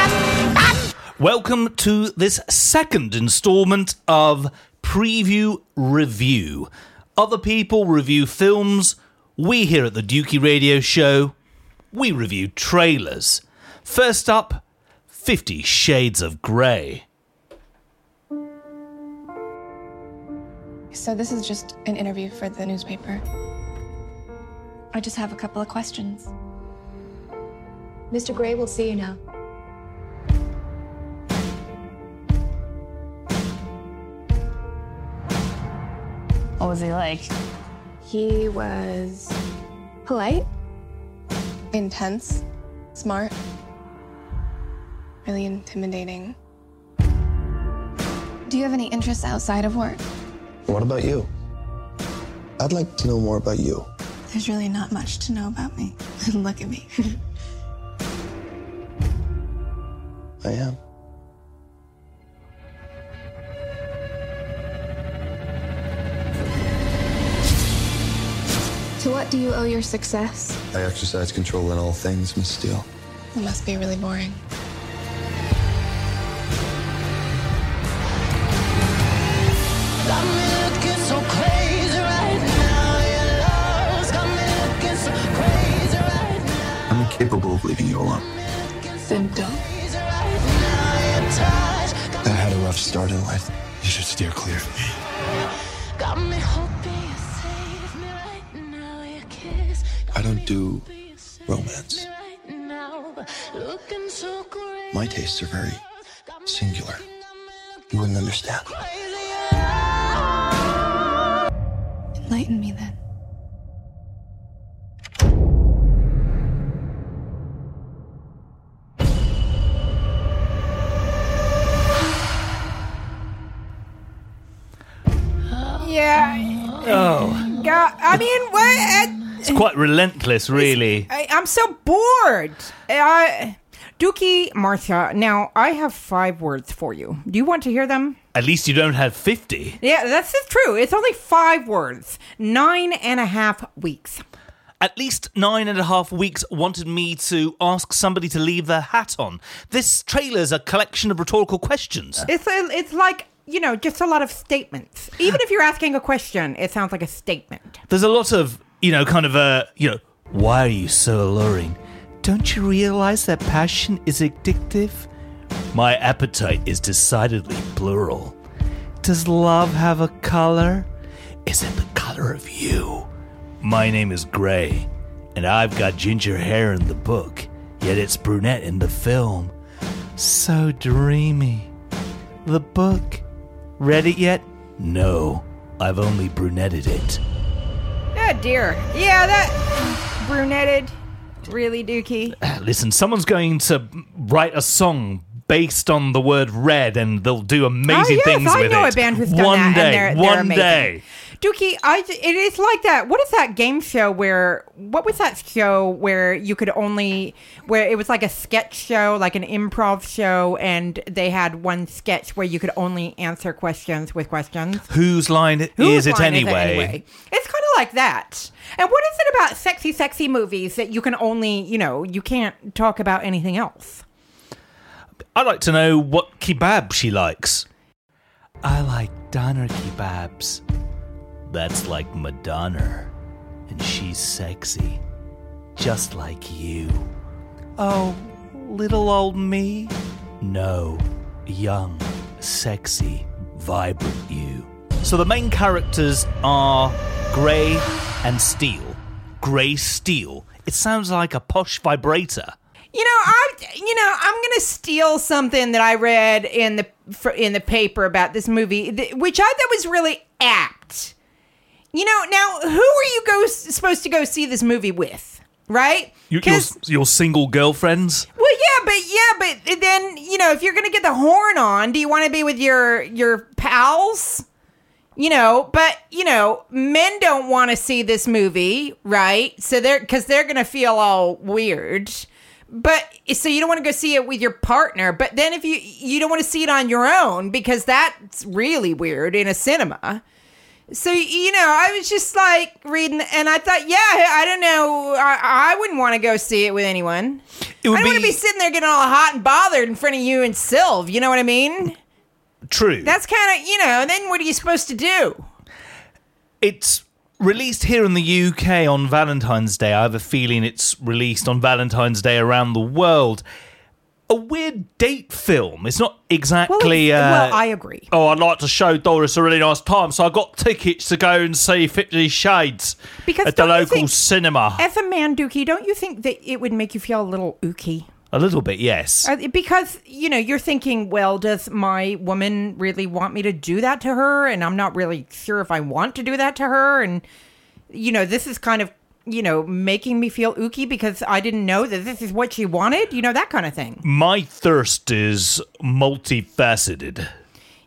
Welcome to this second installment of Preview Review. Other people review films. We here at the Dukey Radio Show, we review trailers. First up, Fifty Shades of Grey. So, this is just an interview for the newspaper. I just have a couple of questions. Mr. Grey will see you now. What was he like? He was polite, Intense, smart, really intimidating. Do you have any interests outside of work? What about you? I'd like to know more about you. There's really not much to know about me. Look at me. I am. To what do you owe your success? I exercise control in all things, Miss Steele. It must be really boring. I'm incapable of leaving you alone. Then don't. I had a rough start in life. You should steer clear of me. I don't do romance. My tastes are very singular. You wouldn't understand. Enlighten me then. Yeah. Oh, God, I mean, what? It's quite relentless, really. I, I'm so bored. I, Dukey, Marsha. Now I have five words for you. Do you want to hear them? At least you don't have 50. Yeah, that's true. It's only five words. Nine and a half weeks. At least nine and a half weeks wanted me to ask somebody to leave their hat on. This trailer's a collection of rhetorical questions. It's a, it's like you know just a lot of statements. Even if you're asking a question, it sounds like a statement. There's a lot of, you know, kind of a, you know, why are you so alluring? Don't you realize that passion is addictive? My appetite is decidedly plural. Does love have a color? Is it the color of you? My name is Grey, and I've got ginger hair in the book, yet it's brunette in the film. So dreamy. The book. Read it yet? No, I've only brunetted it. Oh dear. Yeah, that brunetted. Really, Dukey. Listen, someone's going to write a song based on the word red, and they'll do oh, amazing oh, yes, things I with know it. a band who's done one that, day, and they're, they're amazing. day. Dukey, I it is like that. What is that game show where? What was that show where you could only where it was like a sketch show, like an improv show, and they had one sketch where you could only answer questions with questions. Whose line Whose is it line anyway? It's kind of like that. And what is it about sexy, sexy movies that you can only, you know, you can't talk about anything else? I'd like to know what kebab she likes. I like doner kebabs. That's like Madonna, and she's sexy, just like you. Oh, little old me? No, young, sexy, vibrant you. So the main characters are Grey and Steele. Grey Steele. It sounds like a posh vibrator. You know, I you know, I'm going to steal something that I read in the in the paper about this movie which I thought was really apt. You know, now who are you go supposed to go see this movie with? Right? You, your, your single girlfriends? Well, yeah, but yeah, but then you know, if you're gonna get the horn on, do you want to be with your your pals? You know, but you know, men don't want to see this movie, right? So they're because they're gonna feel all weird. But so you don't want to go see it with your partner. But then if you you don't want to see it on your own because that's really weird in a cinema. So you know, I was just like reading, and I thought, yeah, I don't know, I, I wouldn't want to go see it with anyone. It would I don't want to be- sitting there getting all hot and bothered in front of you and Sylv. You know what I mean? True. That's kind of you know. Then what are you supposed to do? It's released here in the UK on Valentine's Day. I have a feeling it's released on Valentine's Day around the world. A weird date film. It's not exactly. well, uh, well, I agree. Oh, I'd like to show Doris a really nice time, so I got tickets to go and see Fifty Shades Because at the local cinema. As a man, Dukey, don't you think that it would make you feel a little ooky? a little bit, yes. Uh, Because you know you're thinking, well, does my woman really want me to do that to her? And I'm not really sure if I want to do that to her. And you know, this is kind of you know making me feel ooky because I didn't know that this is what she wanted. You know that kind of thing. My thirst is multifaceted.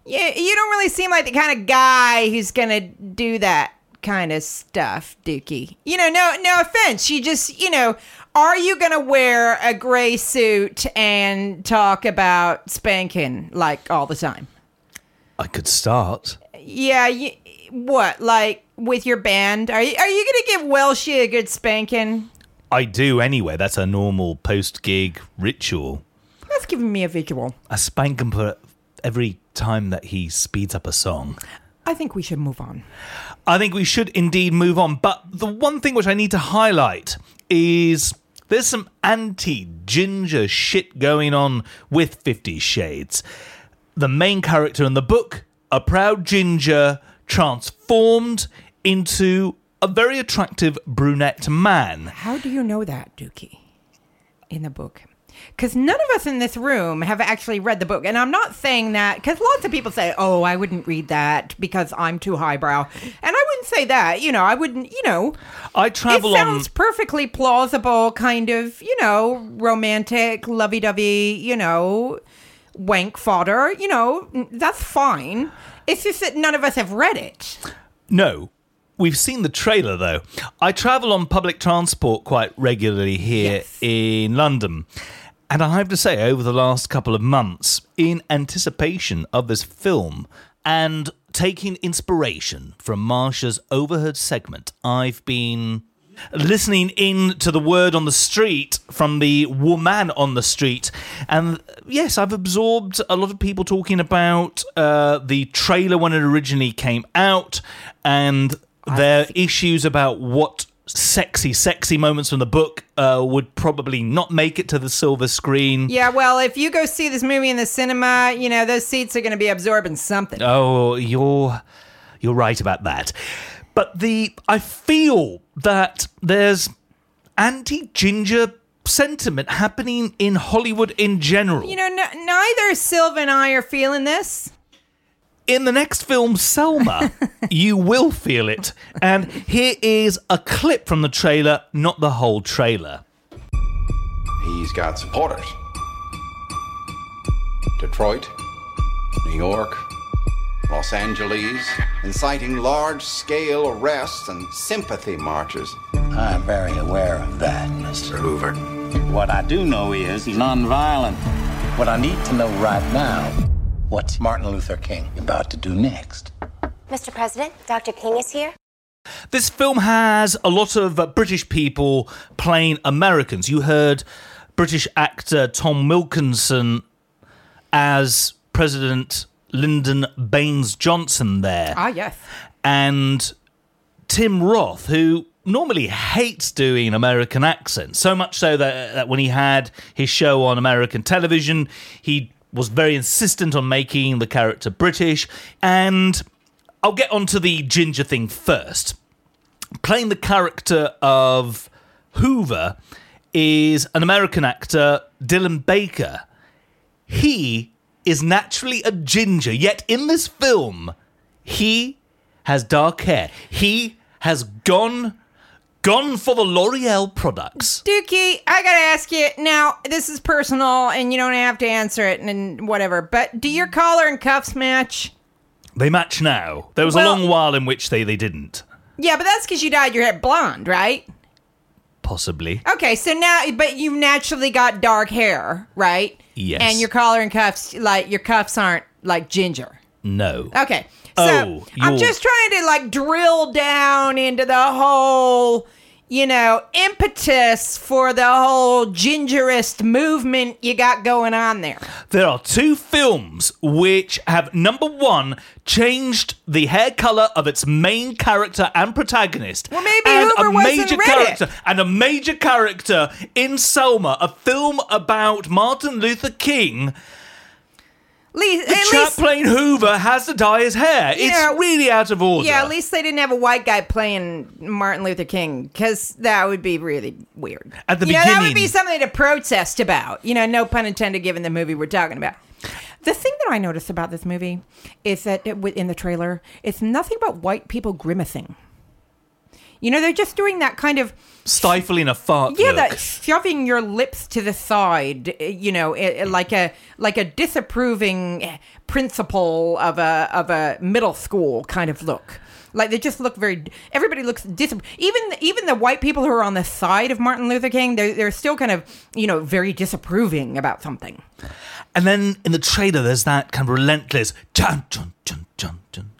Yeah, you don't really seem like the kind of guy who's gonna do that kind of stuff, Dukey. You know, no, no offense. You just, you know, are you gonna wear a gray suit and talk about spanking like all the time? I could start. Yeah, you, what, like with your band? Are you, are you gonna give Welshie a good spanking? I do anyway. That's a normal post gig ritual. That's giving me a visual. I spank him for every time that he speeds up a song. I think we should move on. I think we should indeed move on. But the one thing which I need to highlight is there's some anti ginger shit going on with Fifty Shades. The main character in the book, a proud ginger, transformed into a very attractive brunette man. How do you know that, Dukey? In the book. Because none of us in this room have actually read the book. And I'm not saying that because lots of people say, oh, I wouldn't read that because I'm too highbrow. And I wouldn't say that. You know, I wouldn't, you know. I It travel on. sounds perfectly plausible, kind of, you know, romantic, lovey dovey, you know, wank fodder. You know, that's fine. It's just that none of us have read it. No. We've seen the trailer though. I travel on public transport quite regularly here Yes. in London. And I have to say, over the last couple of months, in anticipation of this film and taking inspiration from Marsha's overheard segment, I've been listening in to the word on the street from the woman on the street. And yes, I've absorbed a lot of people talking about uh, the trailer when it originally came out and their issues about what sexy, sexy moments from the book uh, would probably not make it to the silver screen. Yeah, well, if you go see this movie in the cinema, you know, those seats are going to be absorbing something. Oh, you're you're right about that. But the I feel that there's anti-ginger sentiment happening in Hollywood in general. You know, n- neither Silva and I are feeling this. in the next film, Selma, you will feel it. And here is a clip from the trailer, not the whole trailer. He's got supporters. Detroit, New York, Los Angeles, inciting large scale arrests and sympathy marches. I'm very aware of that, Mr. Hoover. What I do know is he's nonviolent. What I need to know right now, what's Martin Luther King about to do next? Mr. President, Dr. King is here. This film has a lot of uh, British people playing Americans. You heard British actor Tom Wilkinson as President Lyndon Baines Johnson there. Ah, yes. and Tim Roth, who normally hates doing American accents, so much so that, that when he had his show on American television, he was very insistent on making the character British. And I'll get onto the ginger thing first. Playing the character of Hoover is an American actor, Dylan Baker. He is naturally a ginger, yet in this film, he has dark hair. He has gone gone for the L'Oreal products. Dukey, I gotta ask you now. This is personal, and you don't have to answer it, and whatever. But do your collar and cuffs match? They match now. There was Well- a long while in which they, they didn't. Yeah, but that's because you dyed your hair blonde, right? Possibly. Okay, so now, but you've naturally got dark hair, right? Yes. And your collar and cuffs, like your cuffs aren't like ginger. No. Okay. So Oh, I'm just trying to like drill down into the whole, you know, impetus for the whole gingerist movement you got going on there. There are two films which have number one changed the hair color of its main character and protagonist. Well, maybe and Hoover a wasn't major read it. character and a major character in Selma, a film about Martin Luther King. Le- at The chap least, playing Hoover has to dye his hair. Yeah. It's really out of order. yeah, at least they didn't have a white guy playing Martin Luther King because that would be really weird. At the you know, that would be something to protest about. You know, no pun intended, given the movie we're talking about. The thing that I noticed about this movie is that it, in the trailer, it's nothing but white people grimacing. You know, they're just doing that kind of Stifling a fart. yeah, look. that shoving your lips to the side. eh, You know, eh, eh, like a like a disapproving principal of a of a middle school kind of look. Like they just look very. Everybody looks dis. Even even the white people who are on the side of Martin Luther King, they're they're still kind of you know very disapproving about something. And then in the trailer, there's that kind of relentless chun chun chun chun chun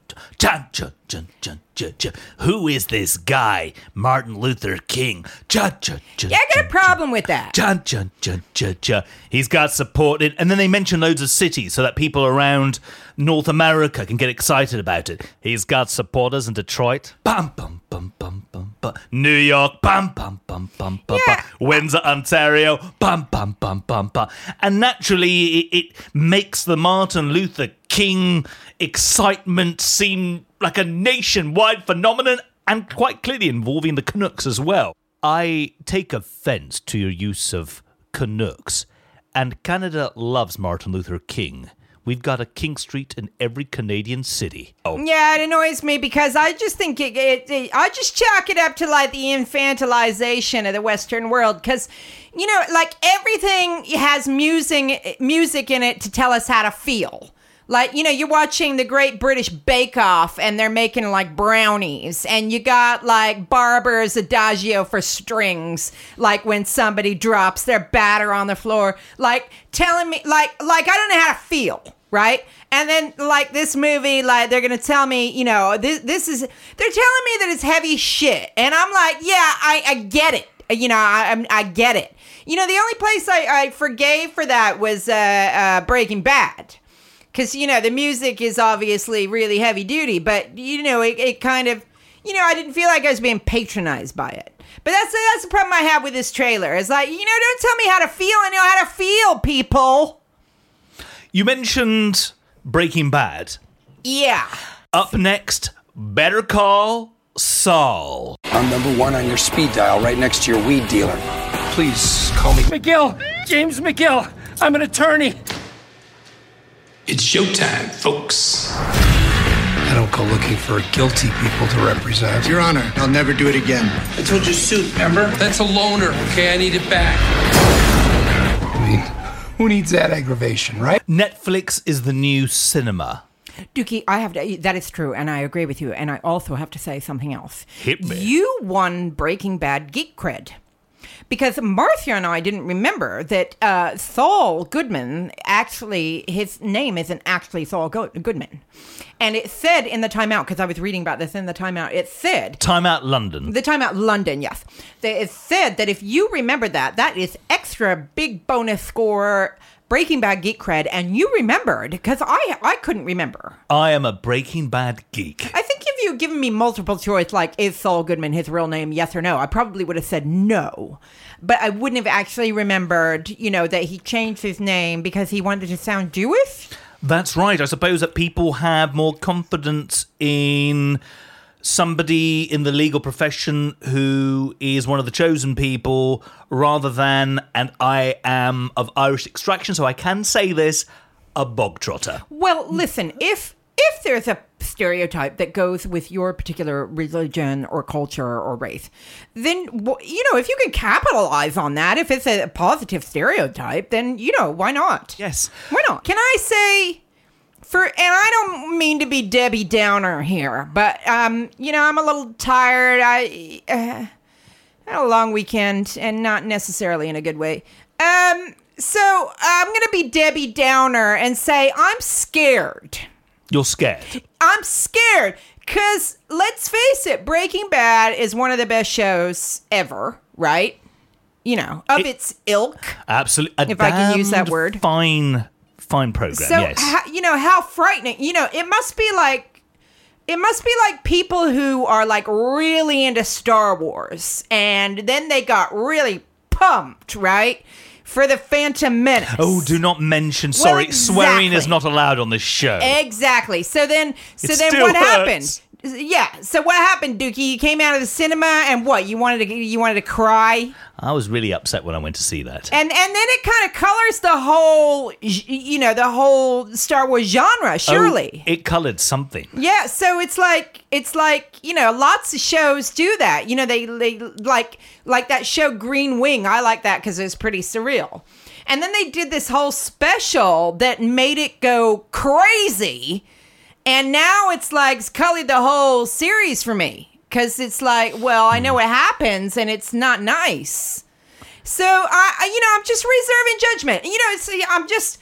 chun chun chun chun chun chun. Who is this guy, Martin Luther King? Chun chun chun. Yeah, I got a problem with that. Chun chun chun chun chun. He's got support, in- and then they mention loads of cities so that people around North America can get excited about it. He's got supporters in Detroit. Bum bum bum bum bum bum. New York. Bum bum bum bum bum bum. Windsor, Ontario. Bum bum bum bum bum. And naturally, it, it makes the Martin Luther King excitement seem like a nationwide phenomenon, and quite clearly involving the Canucks as well. I take offense to your use of Canucks, and Canada loves Martin Luther King. We've got a King Street in every Canadian city. Oh, Yeah, it annoys me because I just think it, it, it- I just chalk it up to like the infantilization of the Western world because you know, like everything has music music in it to tell us how to feel. Like you know, you're watching the Great British Bake Off, and they're making like brownies, and you got like Barber's Adagio for strings, like when somebody drops their batter on the floor, like telling me, like like I don't know how to feel right? And then like this movie, like they're gonna tell me, you know, this this is they're telling me that it's heavy shit, and I'm like, yeah, I, I get it, you know, I I get it. You know, the only place I, I forgave for that was uh, uh, Breaking Bad. Because, you know, the music is obviously really heavy duty, but, you know, it, it kind of, you know, I didn't feel like I was being patronized by it. But that's, that's the problem I have with this trailer. It's like, you know, don't tell me how to feel. I know how to feel, people. You mentioned Breaking Bad. Yeah. Up next, Better Call Saul. I'm number one on your speed dial right next to your weed dealer. Please call me. McGill! James McGill! I'm an attorney! It's showtime, folks. I don't go looking for guilty people to represent. Your Honor, I'll never do it again. I told you suit, remember? That's a loaner, okay? I need it back. I mean, who needs that aggravation, right? Netflix is the new cinema. Dukey, I have to, that is true, and I agree with you. And I also have to say something else. Hit me. You won Breaking Bad geek cred. Because Marsha and I didn't remember that uh, Saul Goodman actually, his name isn't actually Saul Go- Goodman. And it said in the Time Out, because I was reading about this in the Time Out, it said Time Out London. the time out London, yes. They- It said that if you remember that, that is extra big bonus score Breaking Bad geek cred, and you remembered because I I couldn't remember. I am a Breaking Bad geek. I you given me multiple choice, like is Saul Goodman his real name, yes or no, I probably would have said no. But I wouldn't have actually remembered, you know, that he changed his name because he wanted to sound Jewish. That's right. I suppose that people have more confidence in somebody in the legal profession who is one of the chosen people rather than, and I am of Irish extraction, so I can say this, a bog trotter. Well, listen, if if there's a stereotype that goes with your particular religion or culture or race, then you know if you can capitalize on that, if it's a positive stereotype, then you know why not? Yes. Why not? Can I say? For and I don't mean to be Debbie Downer here, but um, you know I'm a little tired. I uh, had a long weekend and not necessarily in a good way. Um, so I'm gonna be Debbie Downer and say I'm scared. You're scared. I'm scared because let's face it, Breaking Bad is one of the best shows ever, right? You know, of its ilk. Absolutely. If I can use that word. Fine, fine program, So yes. ho- you know how frightening. You know, it must be like it must be like people who are like really into Star Wars and then they got really pumped, right? For the Phantom Menace. oh, do not mention. Sorry, swearing is not allowed on this show. Exactly. So then, so It then, what hurts. happened? Yeah. So what happened, Dukey? You came out of the cinema, and what? You wanted to you wanted to cry, I was really upset when I went to see that. and and then it kind of colors the whole, you know, the whole Star Wars genre. Oh, surely. Oh, it coloured something. Yeah, so it's like it's like you know, lots of shows do that. You know, they they like like that show Green Wing. I like that because it was pretty surreal. And then they did this whole special that made it go crazy. And now it's like colored the whole series for me because it's like, well, I know hmm. what happens and it's not nice. So I, I you know, I'm just reserving judgment. You know, it's I'm just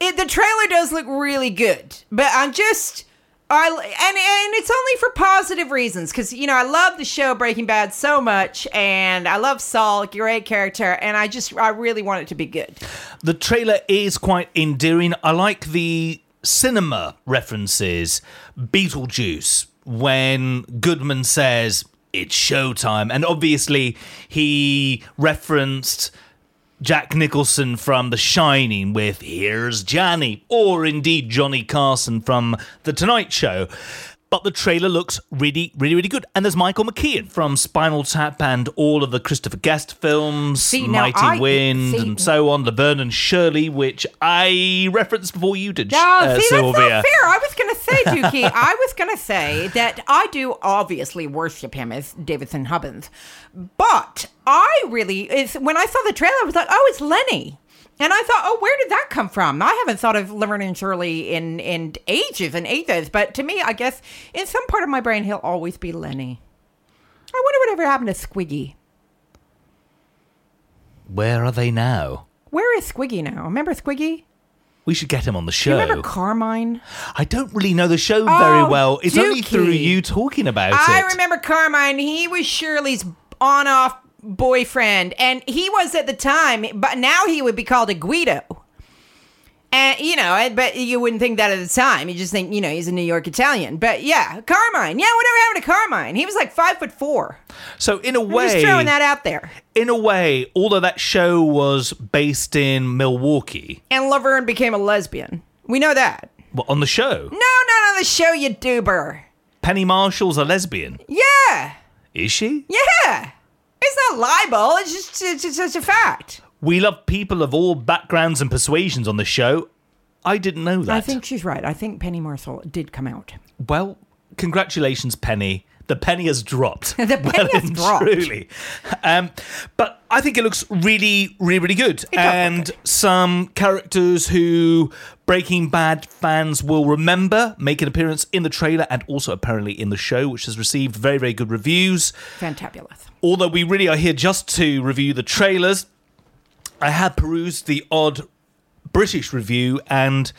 it, the trailer does look really good, but I'm just I and and it's only for positive reasons because you know I love the show Breaking Bad so much, and I love Saul, great character, and I just I really want it to be good. The trailer is quite endearing. I like the cinema references. Beetlejuice, when Goodman says it's showtime, and obviously he referenced Jack Nicholson from The Shining with Here's Johnny, or indeed Johnny Carson from The Tonight Show. But the trailer looks really, really, really good. And there's Michael McKean from Spinal Tap and all of the Christopher Guest films, See, Mighty I- Wind, see- and so on, Laverne and Shirley, which I referenced before you did, No, uh, see, Sylvia. that's not fair. I was going to say, Dukey, I was going to say that I do obviously worship him as David St. Hubbins, but I really, when I saw the trailer, I was like, oh, it's Lenny. And I thought, oh, where did that come from? I haven't thought of Laverne and Shirley in, in ages and ages, but to me, I guess in some part of my brain, he'll always be Lenny. I wonder whatever happened to Squiggy. Where are they now? Where is Squiggy now? Remember Squiggy? We should get him on the Do show. you remember Carmine? I don't really know the show very Oh, well. It's only through you talking about I it. I remember Carmine. He was Shirley's on off boyfriend. And he was at the time, but now he would be called a Guido. And, you know, but you wouldn't think that at the time. You just think, you know, he's a New York Italian. But yeah, Carmine. Yeah, whatever happened to Carmine? He was like five foot four. So in a I'm way, just throwing that out there. in a way, although that show was based in Milwaukee, And Laverne became a lesbian. We know that. well, on the show, No, not on the show, you doober. Penny Marshall's a lesbian. Yeah. Is she? Yeah. It's not libel. It's just, it's just, it's a fact. We love people of all backgrounds and persuasions on the show. I didn't know that. I think she's right. I think Penny Marshall did come out. Well, congratulations, Penny. The penny has dropped. The penny well has dropped. Truly. Um, but I think it looks really, really, really good. and some characters who Breaking Bad fans will remember make an appearance in the trailer and also apparently in the show, which has received very, very good reviews. Fantabulous. Although we really are here just to review the trailers, I have perused the odd British review, and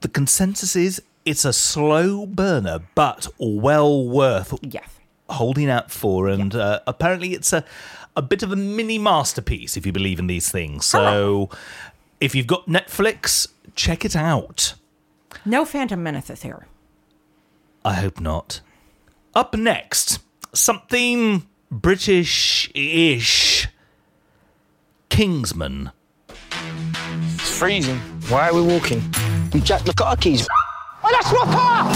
the consensus is it's a slow burner, but well worth yes. holding out for. And uh, apparently, it's a, a bit of a mini masterpiece, if you believe in these things. So, if you've got Netflix, check it out. No Phantom Menaces here. I hope not. Up next, something British ish Kingsman. It's freezing. Why are we walking? You Jack, look at our keys. Oh, that's my car!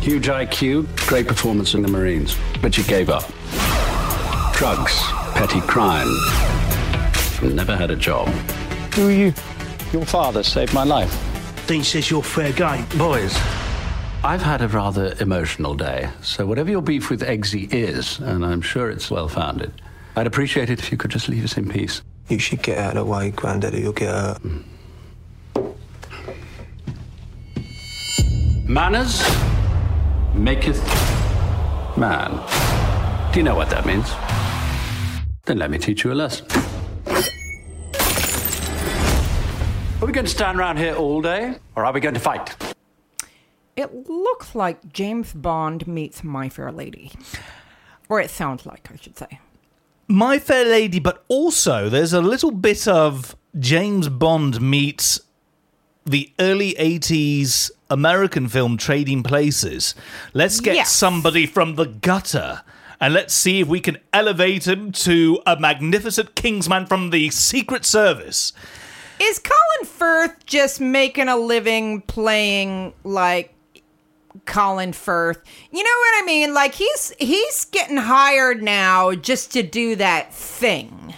Huge IQ, great performance in the Marines, but you gave up. Drugs, petty crime. Never had a job. Who are you? Your father saved my life. Dean says you're fair guy. Boys. I've had a rather emotional day, so whatever your beef with Eggsy is, and I'm sure it's well founded, I'd appreciate it if you could just leave us in peace. You should get out of the way, Grandaddy. You'll get hurt. Hmm. Manners maketh man. Do you know what that means? Then let me teach you a lesson. Are we going to stand around here all day, or are we going to fight? It looks like James Bond meets My Fair Lady. Or it sounds like, I should say. My Fair Lady, but also there's a little bit of James Bond meets the early 80s American film Trading Places. Let's get Yes. somebody from the gutter and let's see if we can elevate him to a magnificent Kingsman from the Secret Service. Is Colin Firth just making a living playing like Colin Firth? You know what I mean? Like he's he's getting hired now just to do that thing.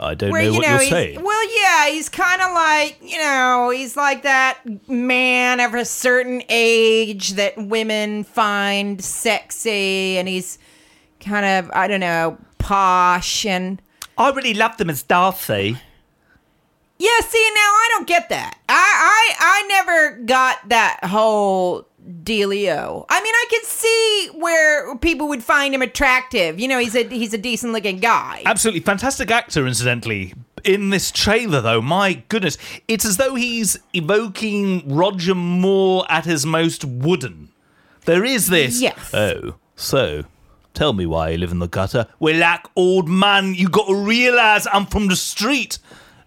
I don't Where know you what know, you're he's, saying. well, yeah, he's kind of like you know, he's like that man of a certain age that women find sexy, and he's kind of I don't know posh and I really loved them as Darcy. Yeah, see, now I don't get that. I I I never got that whole dealio. I mean, I can see where people would find him attractive. You know, he's a he's a decent looking guy. Absolutely fantastic actor, incidentally. In this trailer, though, my goodness, it's as though he's evoking Roger Moore at his most wooden. There is this. Yes. Oh, so tell me why you live in the gutter. Well, like old man, you got to realize I'm from the street.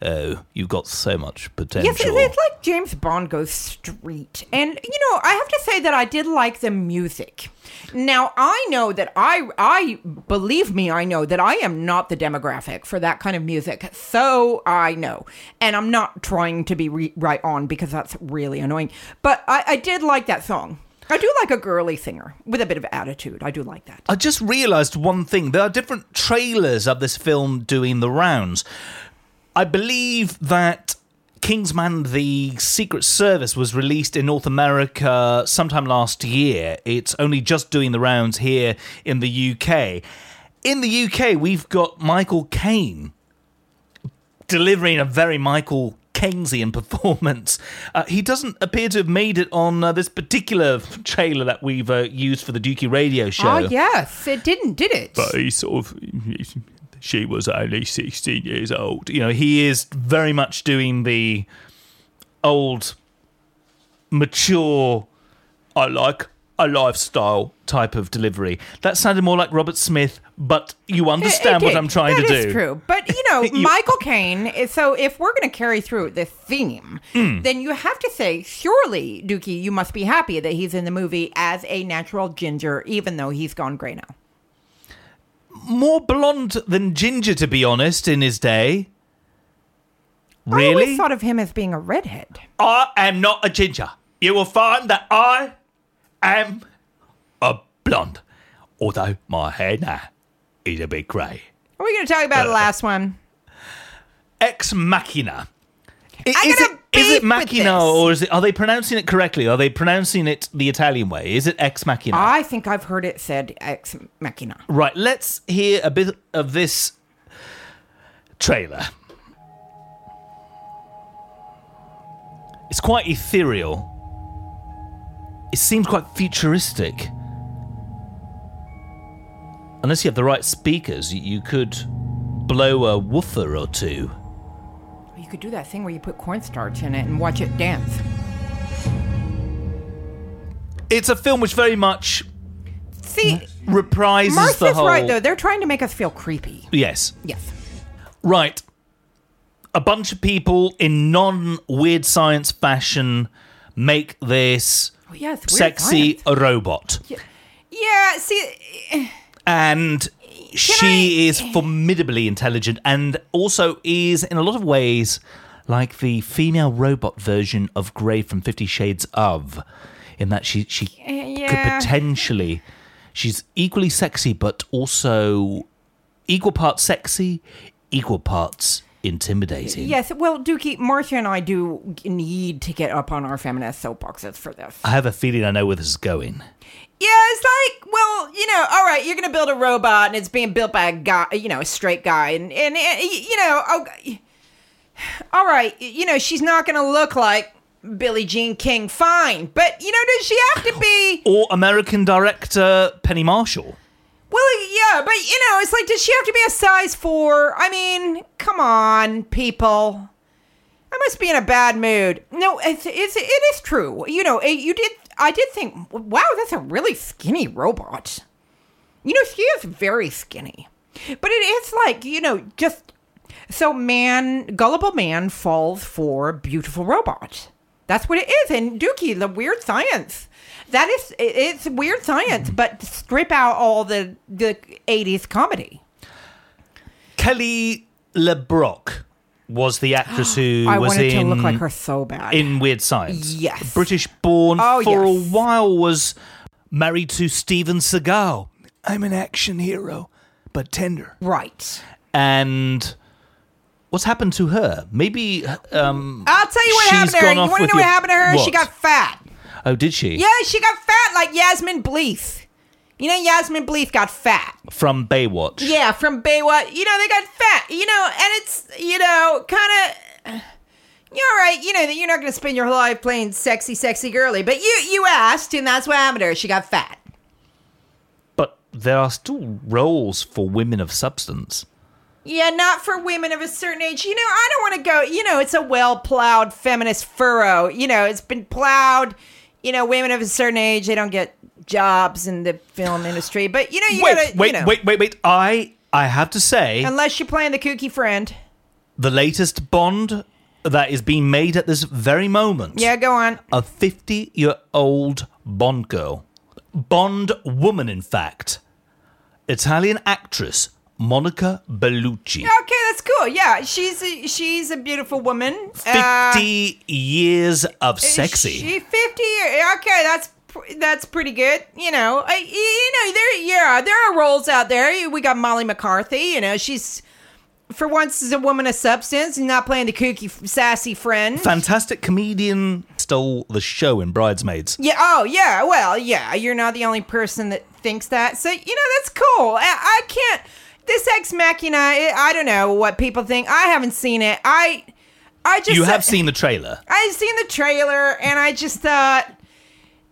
Oh, you've got so much potential. Yes, it- it's like James Bond goes street. And you know, I have to say that I did like the music. Now, I know that I I believe me, I know that I am not the demographic for that kind of music. So, I know. And I'm not trying to be re- right on because that's really annoying. But I, I did like that song. I do like a girly singer with a bit of attitude. I do like that. I just realised one thing. There are different trailers of this film doing the rounds. I believe that Kingsman The Secret Service was released in North America sometime last year. It's only just doing the rounds here in the UK. In the UK, we've got Michael Caine delivering a very Michael Keynesian performance. Uh, he doesn't appear to have made it on uh, this particular trailer that we've uh, used for the Dukey radio show. Oh, yes. It didn't, did it? But he sort of. She was only 16 years old. You know, he is very much doing the old, mature, I like a lifestyle type of delivery. That sounded more like Robert Smith, but you understand It what. I'm trying That to is do. true. But you know, You- Michael Caine. So if we're going to carry through the theme, Mm. then you have to say, surely, Dukey, you must be happy that he's in the movie as a natural ginger, even though he's gone gray now. More blonde than ginger, to be honest, in his day. I Really? always thought of him as being a redhead. I am not a ginger. You will find that I am a blonde. Although my hair now is a bit grey. Are we going to talk about the Uh, last one? Ex Machina. Is it, is it Machina or is it, are they pronouncing it correctly? Are they pronouncing it the Italian way? Is it Ex Machina? I think I've heard it said ex machina. Right, let's hear a bit of this trailer. It's quite ethereal. It seems quite futuristic. Unless you have the right speakers, you could blow a woofer or two. Could do that thing where you put cornstarch in it and watch it dance. It's a film which very much See, reprises Martha's the whole. right though. They're trying to make us feel creepy. Yes. Yes. Right. A bunch of people in non weird science fashion make this Oh, weird sexy robot. Yeah. See. Eh. And she is formidably intelligent and also is, in a lot of ways, like the female robot version of Grey from Fifty Shades of, in that she, she Yeah. could potentially. She's equally sexy, but also equal parts sexy, equal parts intimidating. Yes, well, Dukey, Marsha and I do need to get up on our feminist soapboxes for this. I have a feeling I know where this is going. Yeah, it's like, well, you know, all right, you're gonna build a robot, and it's being built by a guy, you know, a straight guy, and and, and you know, oh, all right, you know, she's not gonna look like Billie Jean King, fine, but you know, does she have to be? Or American director Penny Marshall. Well, yeah, but you know, it's like, does she have to be a size four? I mean, come on, people. I must be in a bad mood. No, it's, it's it is true. You know, you did. I did think, wow, that's a really skinny robot. You know, she is very skinny, but it is like you know, just so man, gullible man falls for beautiful robot. That's what it is. And Dukey, the weird science. That is, it's weird science, but strip out all the the '80s comedy. Kelly LeBrock was the actress who I was wanted in to look like her so bad. in Weird Science. Yes. British born Oh, for yes. a while was married to Steven Seagal. I'm an action hero, but tender. Right. And what's happened to her? Maybe um I'll tell you what happened to her. You want to know what happened to her? She got fat. Oh, did she? Yeah, she got fat like Yasmine Bleeth. You know, Yasmine Bleeth got fat. From Baywatch. Yeah, from Baywatch. You know, they got fat. You know, and it's you know kind of. You're right. You know that you're not going to spend your whole life playing sexy, sexy girly, but you you asked, and that's what happened to her. She got fat. But there are still roles for women of substance. Yeah, not for women of a certain age. You know, I don't want to go. You know, it's a well plowed feminist furrow. You know, it's been plowed. You know, women of a certain age they don't get jobs in the film industry. But you know, you wait, gotta. wait, you know, wait, wait, wait. I I have to say, Unless you're playing the kooky friend. the latest Bond that is being made at this very moment. Yeah, go on. A 50 year old Bond girl. Bond woman, in fact. Italian actress Monica Bellucci. Okay, that's cool. Yeah, she's a, she's a beautiful woman. Uh, 50 years of sexy. She fifty. Okay, that's that's pretty good. You know, I, you know there yeah there are roles out there. We got Molly McCarthy. You know, she's for once is a woman of substance and not playing the kooky sassy friend. Fantastic comedian stole the show in Bridesmaids. Yeah. Oh, yeah. Well, yeah. You're not the only person that thinks that. So you know that's cool. I, I can't. This ex machina. I, I don't know what people think. I haven't seen it. I. I just. you have seen the trailer. I've seen the trailer, and I just thought,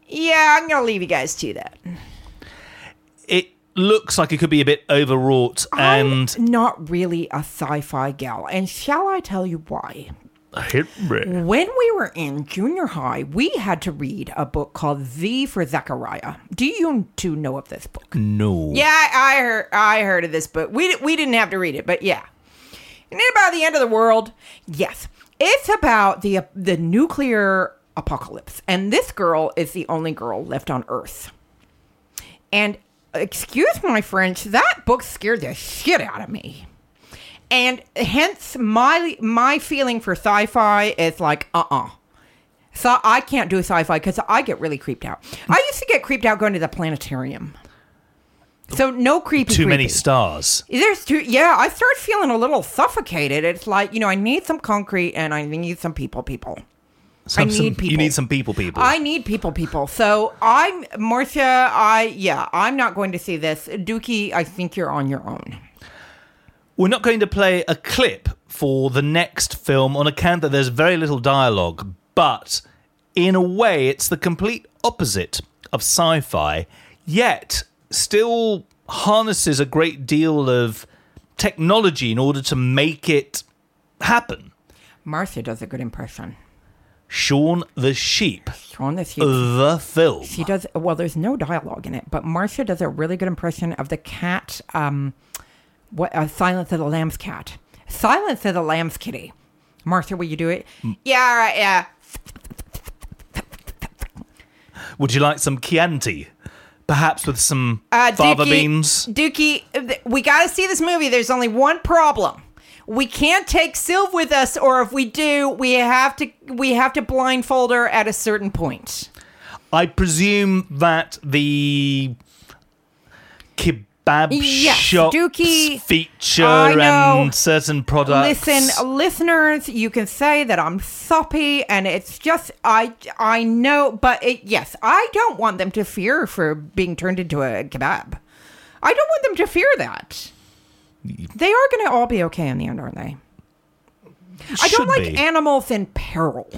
yeah, I'm gonna leave you guys to that. It looks like it could be a bit overwrought and I'm not really a sci-fi gal, and shall I tell you why? When we were in junior high, we had to read a book called Z for Zachariah. Do you two know of this book? No. Yeah, I I heard I heard of this book. We we didn't have to read it, but yeah. And then about the end of the world, yes, it's about the the nuclear apocalypse, and this girl is the only girl left on Earth. And excuse my French, that book scared the shit out of me. And hence my my feeling for sci-fi is like uh-uh. So I can't do sci-fi because I get really creeped out. I used to get creeped out going to the planetarium. So no creepy. Too many stars. There's too yeah. I start feeling a little suffocated. It's like you know I need some concrete and I need some people. People. Some- I some- need people. You need some people, people. I need people. People. So I'm Marsha. I yeah. I'm not going to see this. Dukey. I think you're on your own. We're not going to play a clip for the next film on account that there's very little dialogue, but in a way, it's the complete opposite of sci fi, yet still harnesses a great deal of technology in order to make it happen. Marsha does a good impression. Shaun the Sheep. Shaun the Sheep. The film. She does well. There's no dialogue in it, but Marsha does a really good impression of the cat. Um, what? Uh, Silence of the Lambs cat. Silence of the Lambs kitty. Martha, will you do it? Yeah, all right, yeah. Would you like some Chianti? Perhaps with some Uh, fava Dukey, beans? Dukey, we got to see this movie. There's only one problem. We can't take Sylv with us, or if we do, we have to we have to blindfold her at a certain point. I presume that the kebab Yes, shops Dukey, feature and certain products. Listen, listeners, you can say that I'm soppy, and it's just I I know, but it, yes, I don't want them to fear for being turned into a kebab. I don't want them to fear that. They are going to all be okay in the end, aren't they? I don't like be. animals in peril.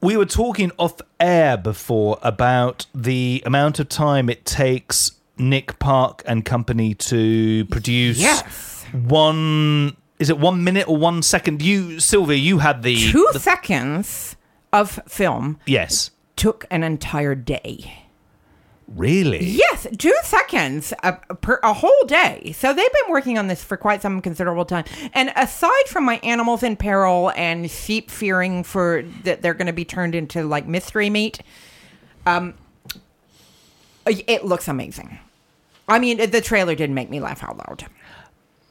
We were talking off air before about the amount of time it takes Nick Park and company to produce Yes. one. Is it one minute or one second? You, Sylvia, you had the Two the- seconds of film yes, took an entire day. really. Yes, two seconds a, per, a whole day. So they've been working on this for quite some considerable time. And aside from my animals in peril and sheep fearing for that they're going to be turned into like mystery meat, um, it looks amazing. I mean, the trailer did make me laugh out loud.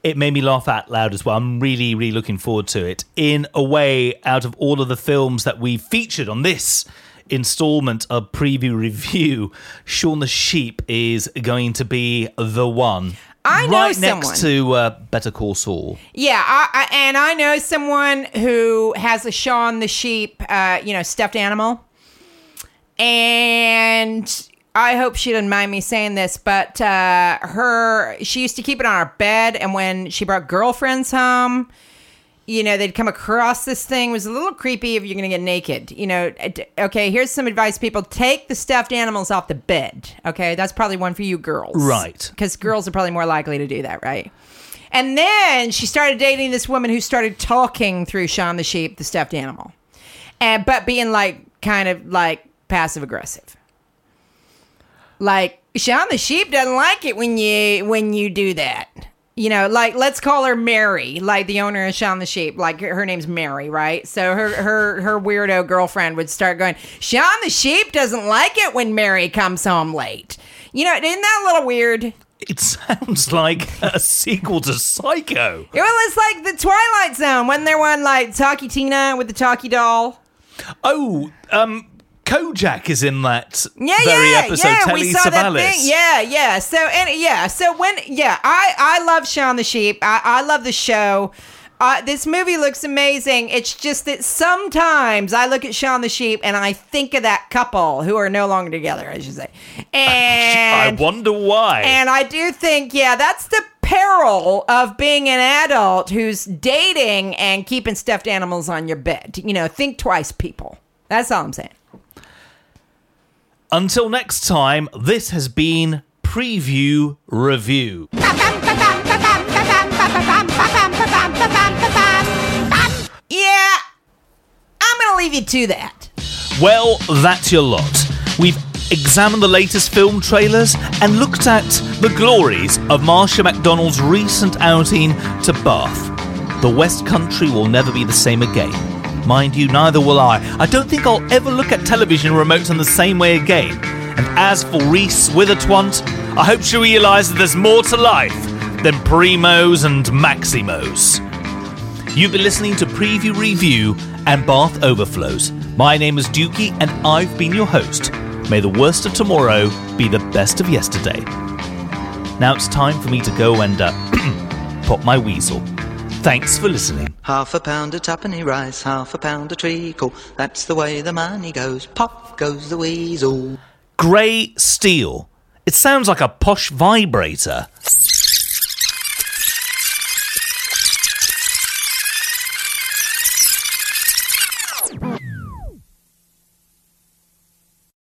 it made me laugh out loud as well. I'm really, really looking forward to it. In a way, out of all of the films that we featured on this installment of preview review, Shaun the Sheep is going to be the one. I know right someone. next to uh, Better Call Saul. Yeah, I, I, and I know someone who has a Shaun the sheep, uh, you know, stuffed animal. And I hope she didn't mind me saying this, but uh, her she used to keep it on her bed, and when she brought girlfriends home, you know, they'd come across this thing. It was a little creepy if you're going to get naked. You know, okay, here's some advice, people. Take the stuffed animals off the bed. Okay, that's probably one for you girls. Right. Because girls are probably more likely to do that, right? And then she started dating this woman who started talking through Shaun the sheep, the stuffed animal, and but being like kind of like passive aggressive. Like Shaun the sheep doesn't like it when you when you do that. You know, like let's call her Mary, like the owner of Shaun the sheep. Like her, name's Mary, right? So her her her weirdo girlfriend would start going, Shaun the sheep doesn't like it when Mary comes home late. You know, isn't that a little weird? It sounds like a sequel to Psycho. It was like the Twilight Zone when there one like Talky Tina with the talkie doll. Oh, um, Kojak is in that Yeah, very yeah, episode. yeah. Telly we saw that thing. Yeah, yeah. So and yeah, so when yeah, I I love Shaun the Sheep. I I love the show. Uh, this movie looks amazing. It's just that sometimes I look at Shaun the Sheep and I think of that couple who are no longer together, I should say. And I wonder why. and I do think, yeah, that's the peril of being an adult who's dating and keeping stuffed animals on your bed. You know, think twice, people. That's all I'm saying. Until next time, this has been Preview Review. Yeah, I'm gonna leave you to that. Well, that's your lot. We've examined the latest film trailers and looked at the glories of Marsha McDonald's recent outing to Bath. The West Country will never be the same again. Mind you, neither will I. I don't think I'll ever look at television remotes in the same way again. And as for Reese Withertwant, I hope she realises there's more to life than Primos and Maximos. You've been listening to Preview Review and Bath Overflows. My name is Dukey and I've been your host. May the worst of tomorrow be the best of yesterday. Now it's time for me to go and uh, pop my weasel. Thanks for listening. Half a pound of tuppenny rice, half a pound of treacle. That's the way the money goes. Pop goes the weasel. Grey Steele. It sounds like a posh vibrator.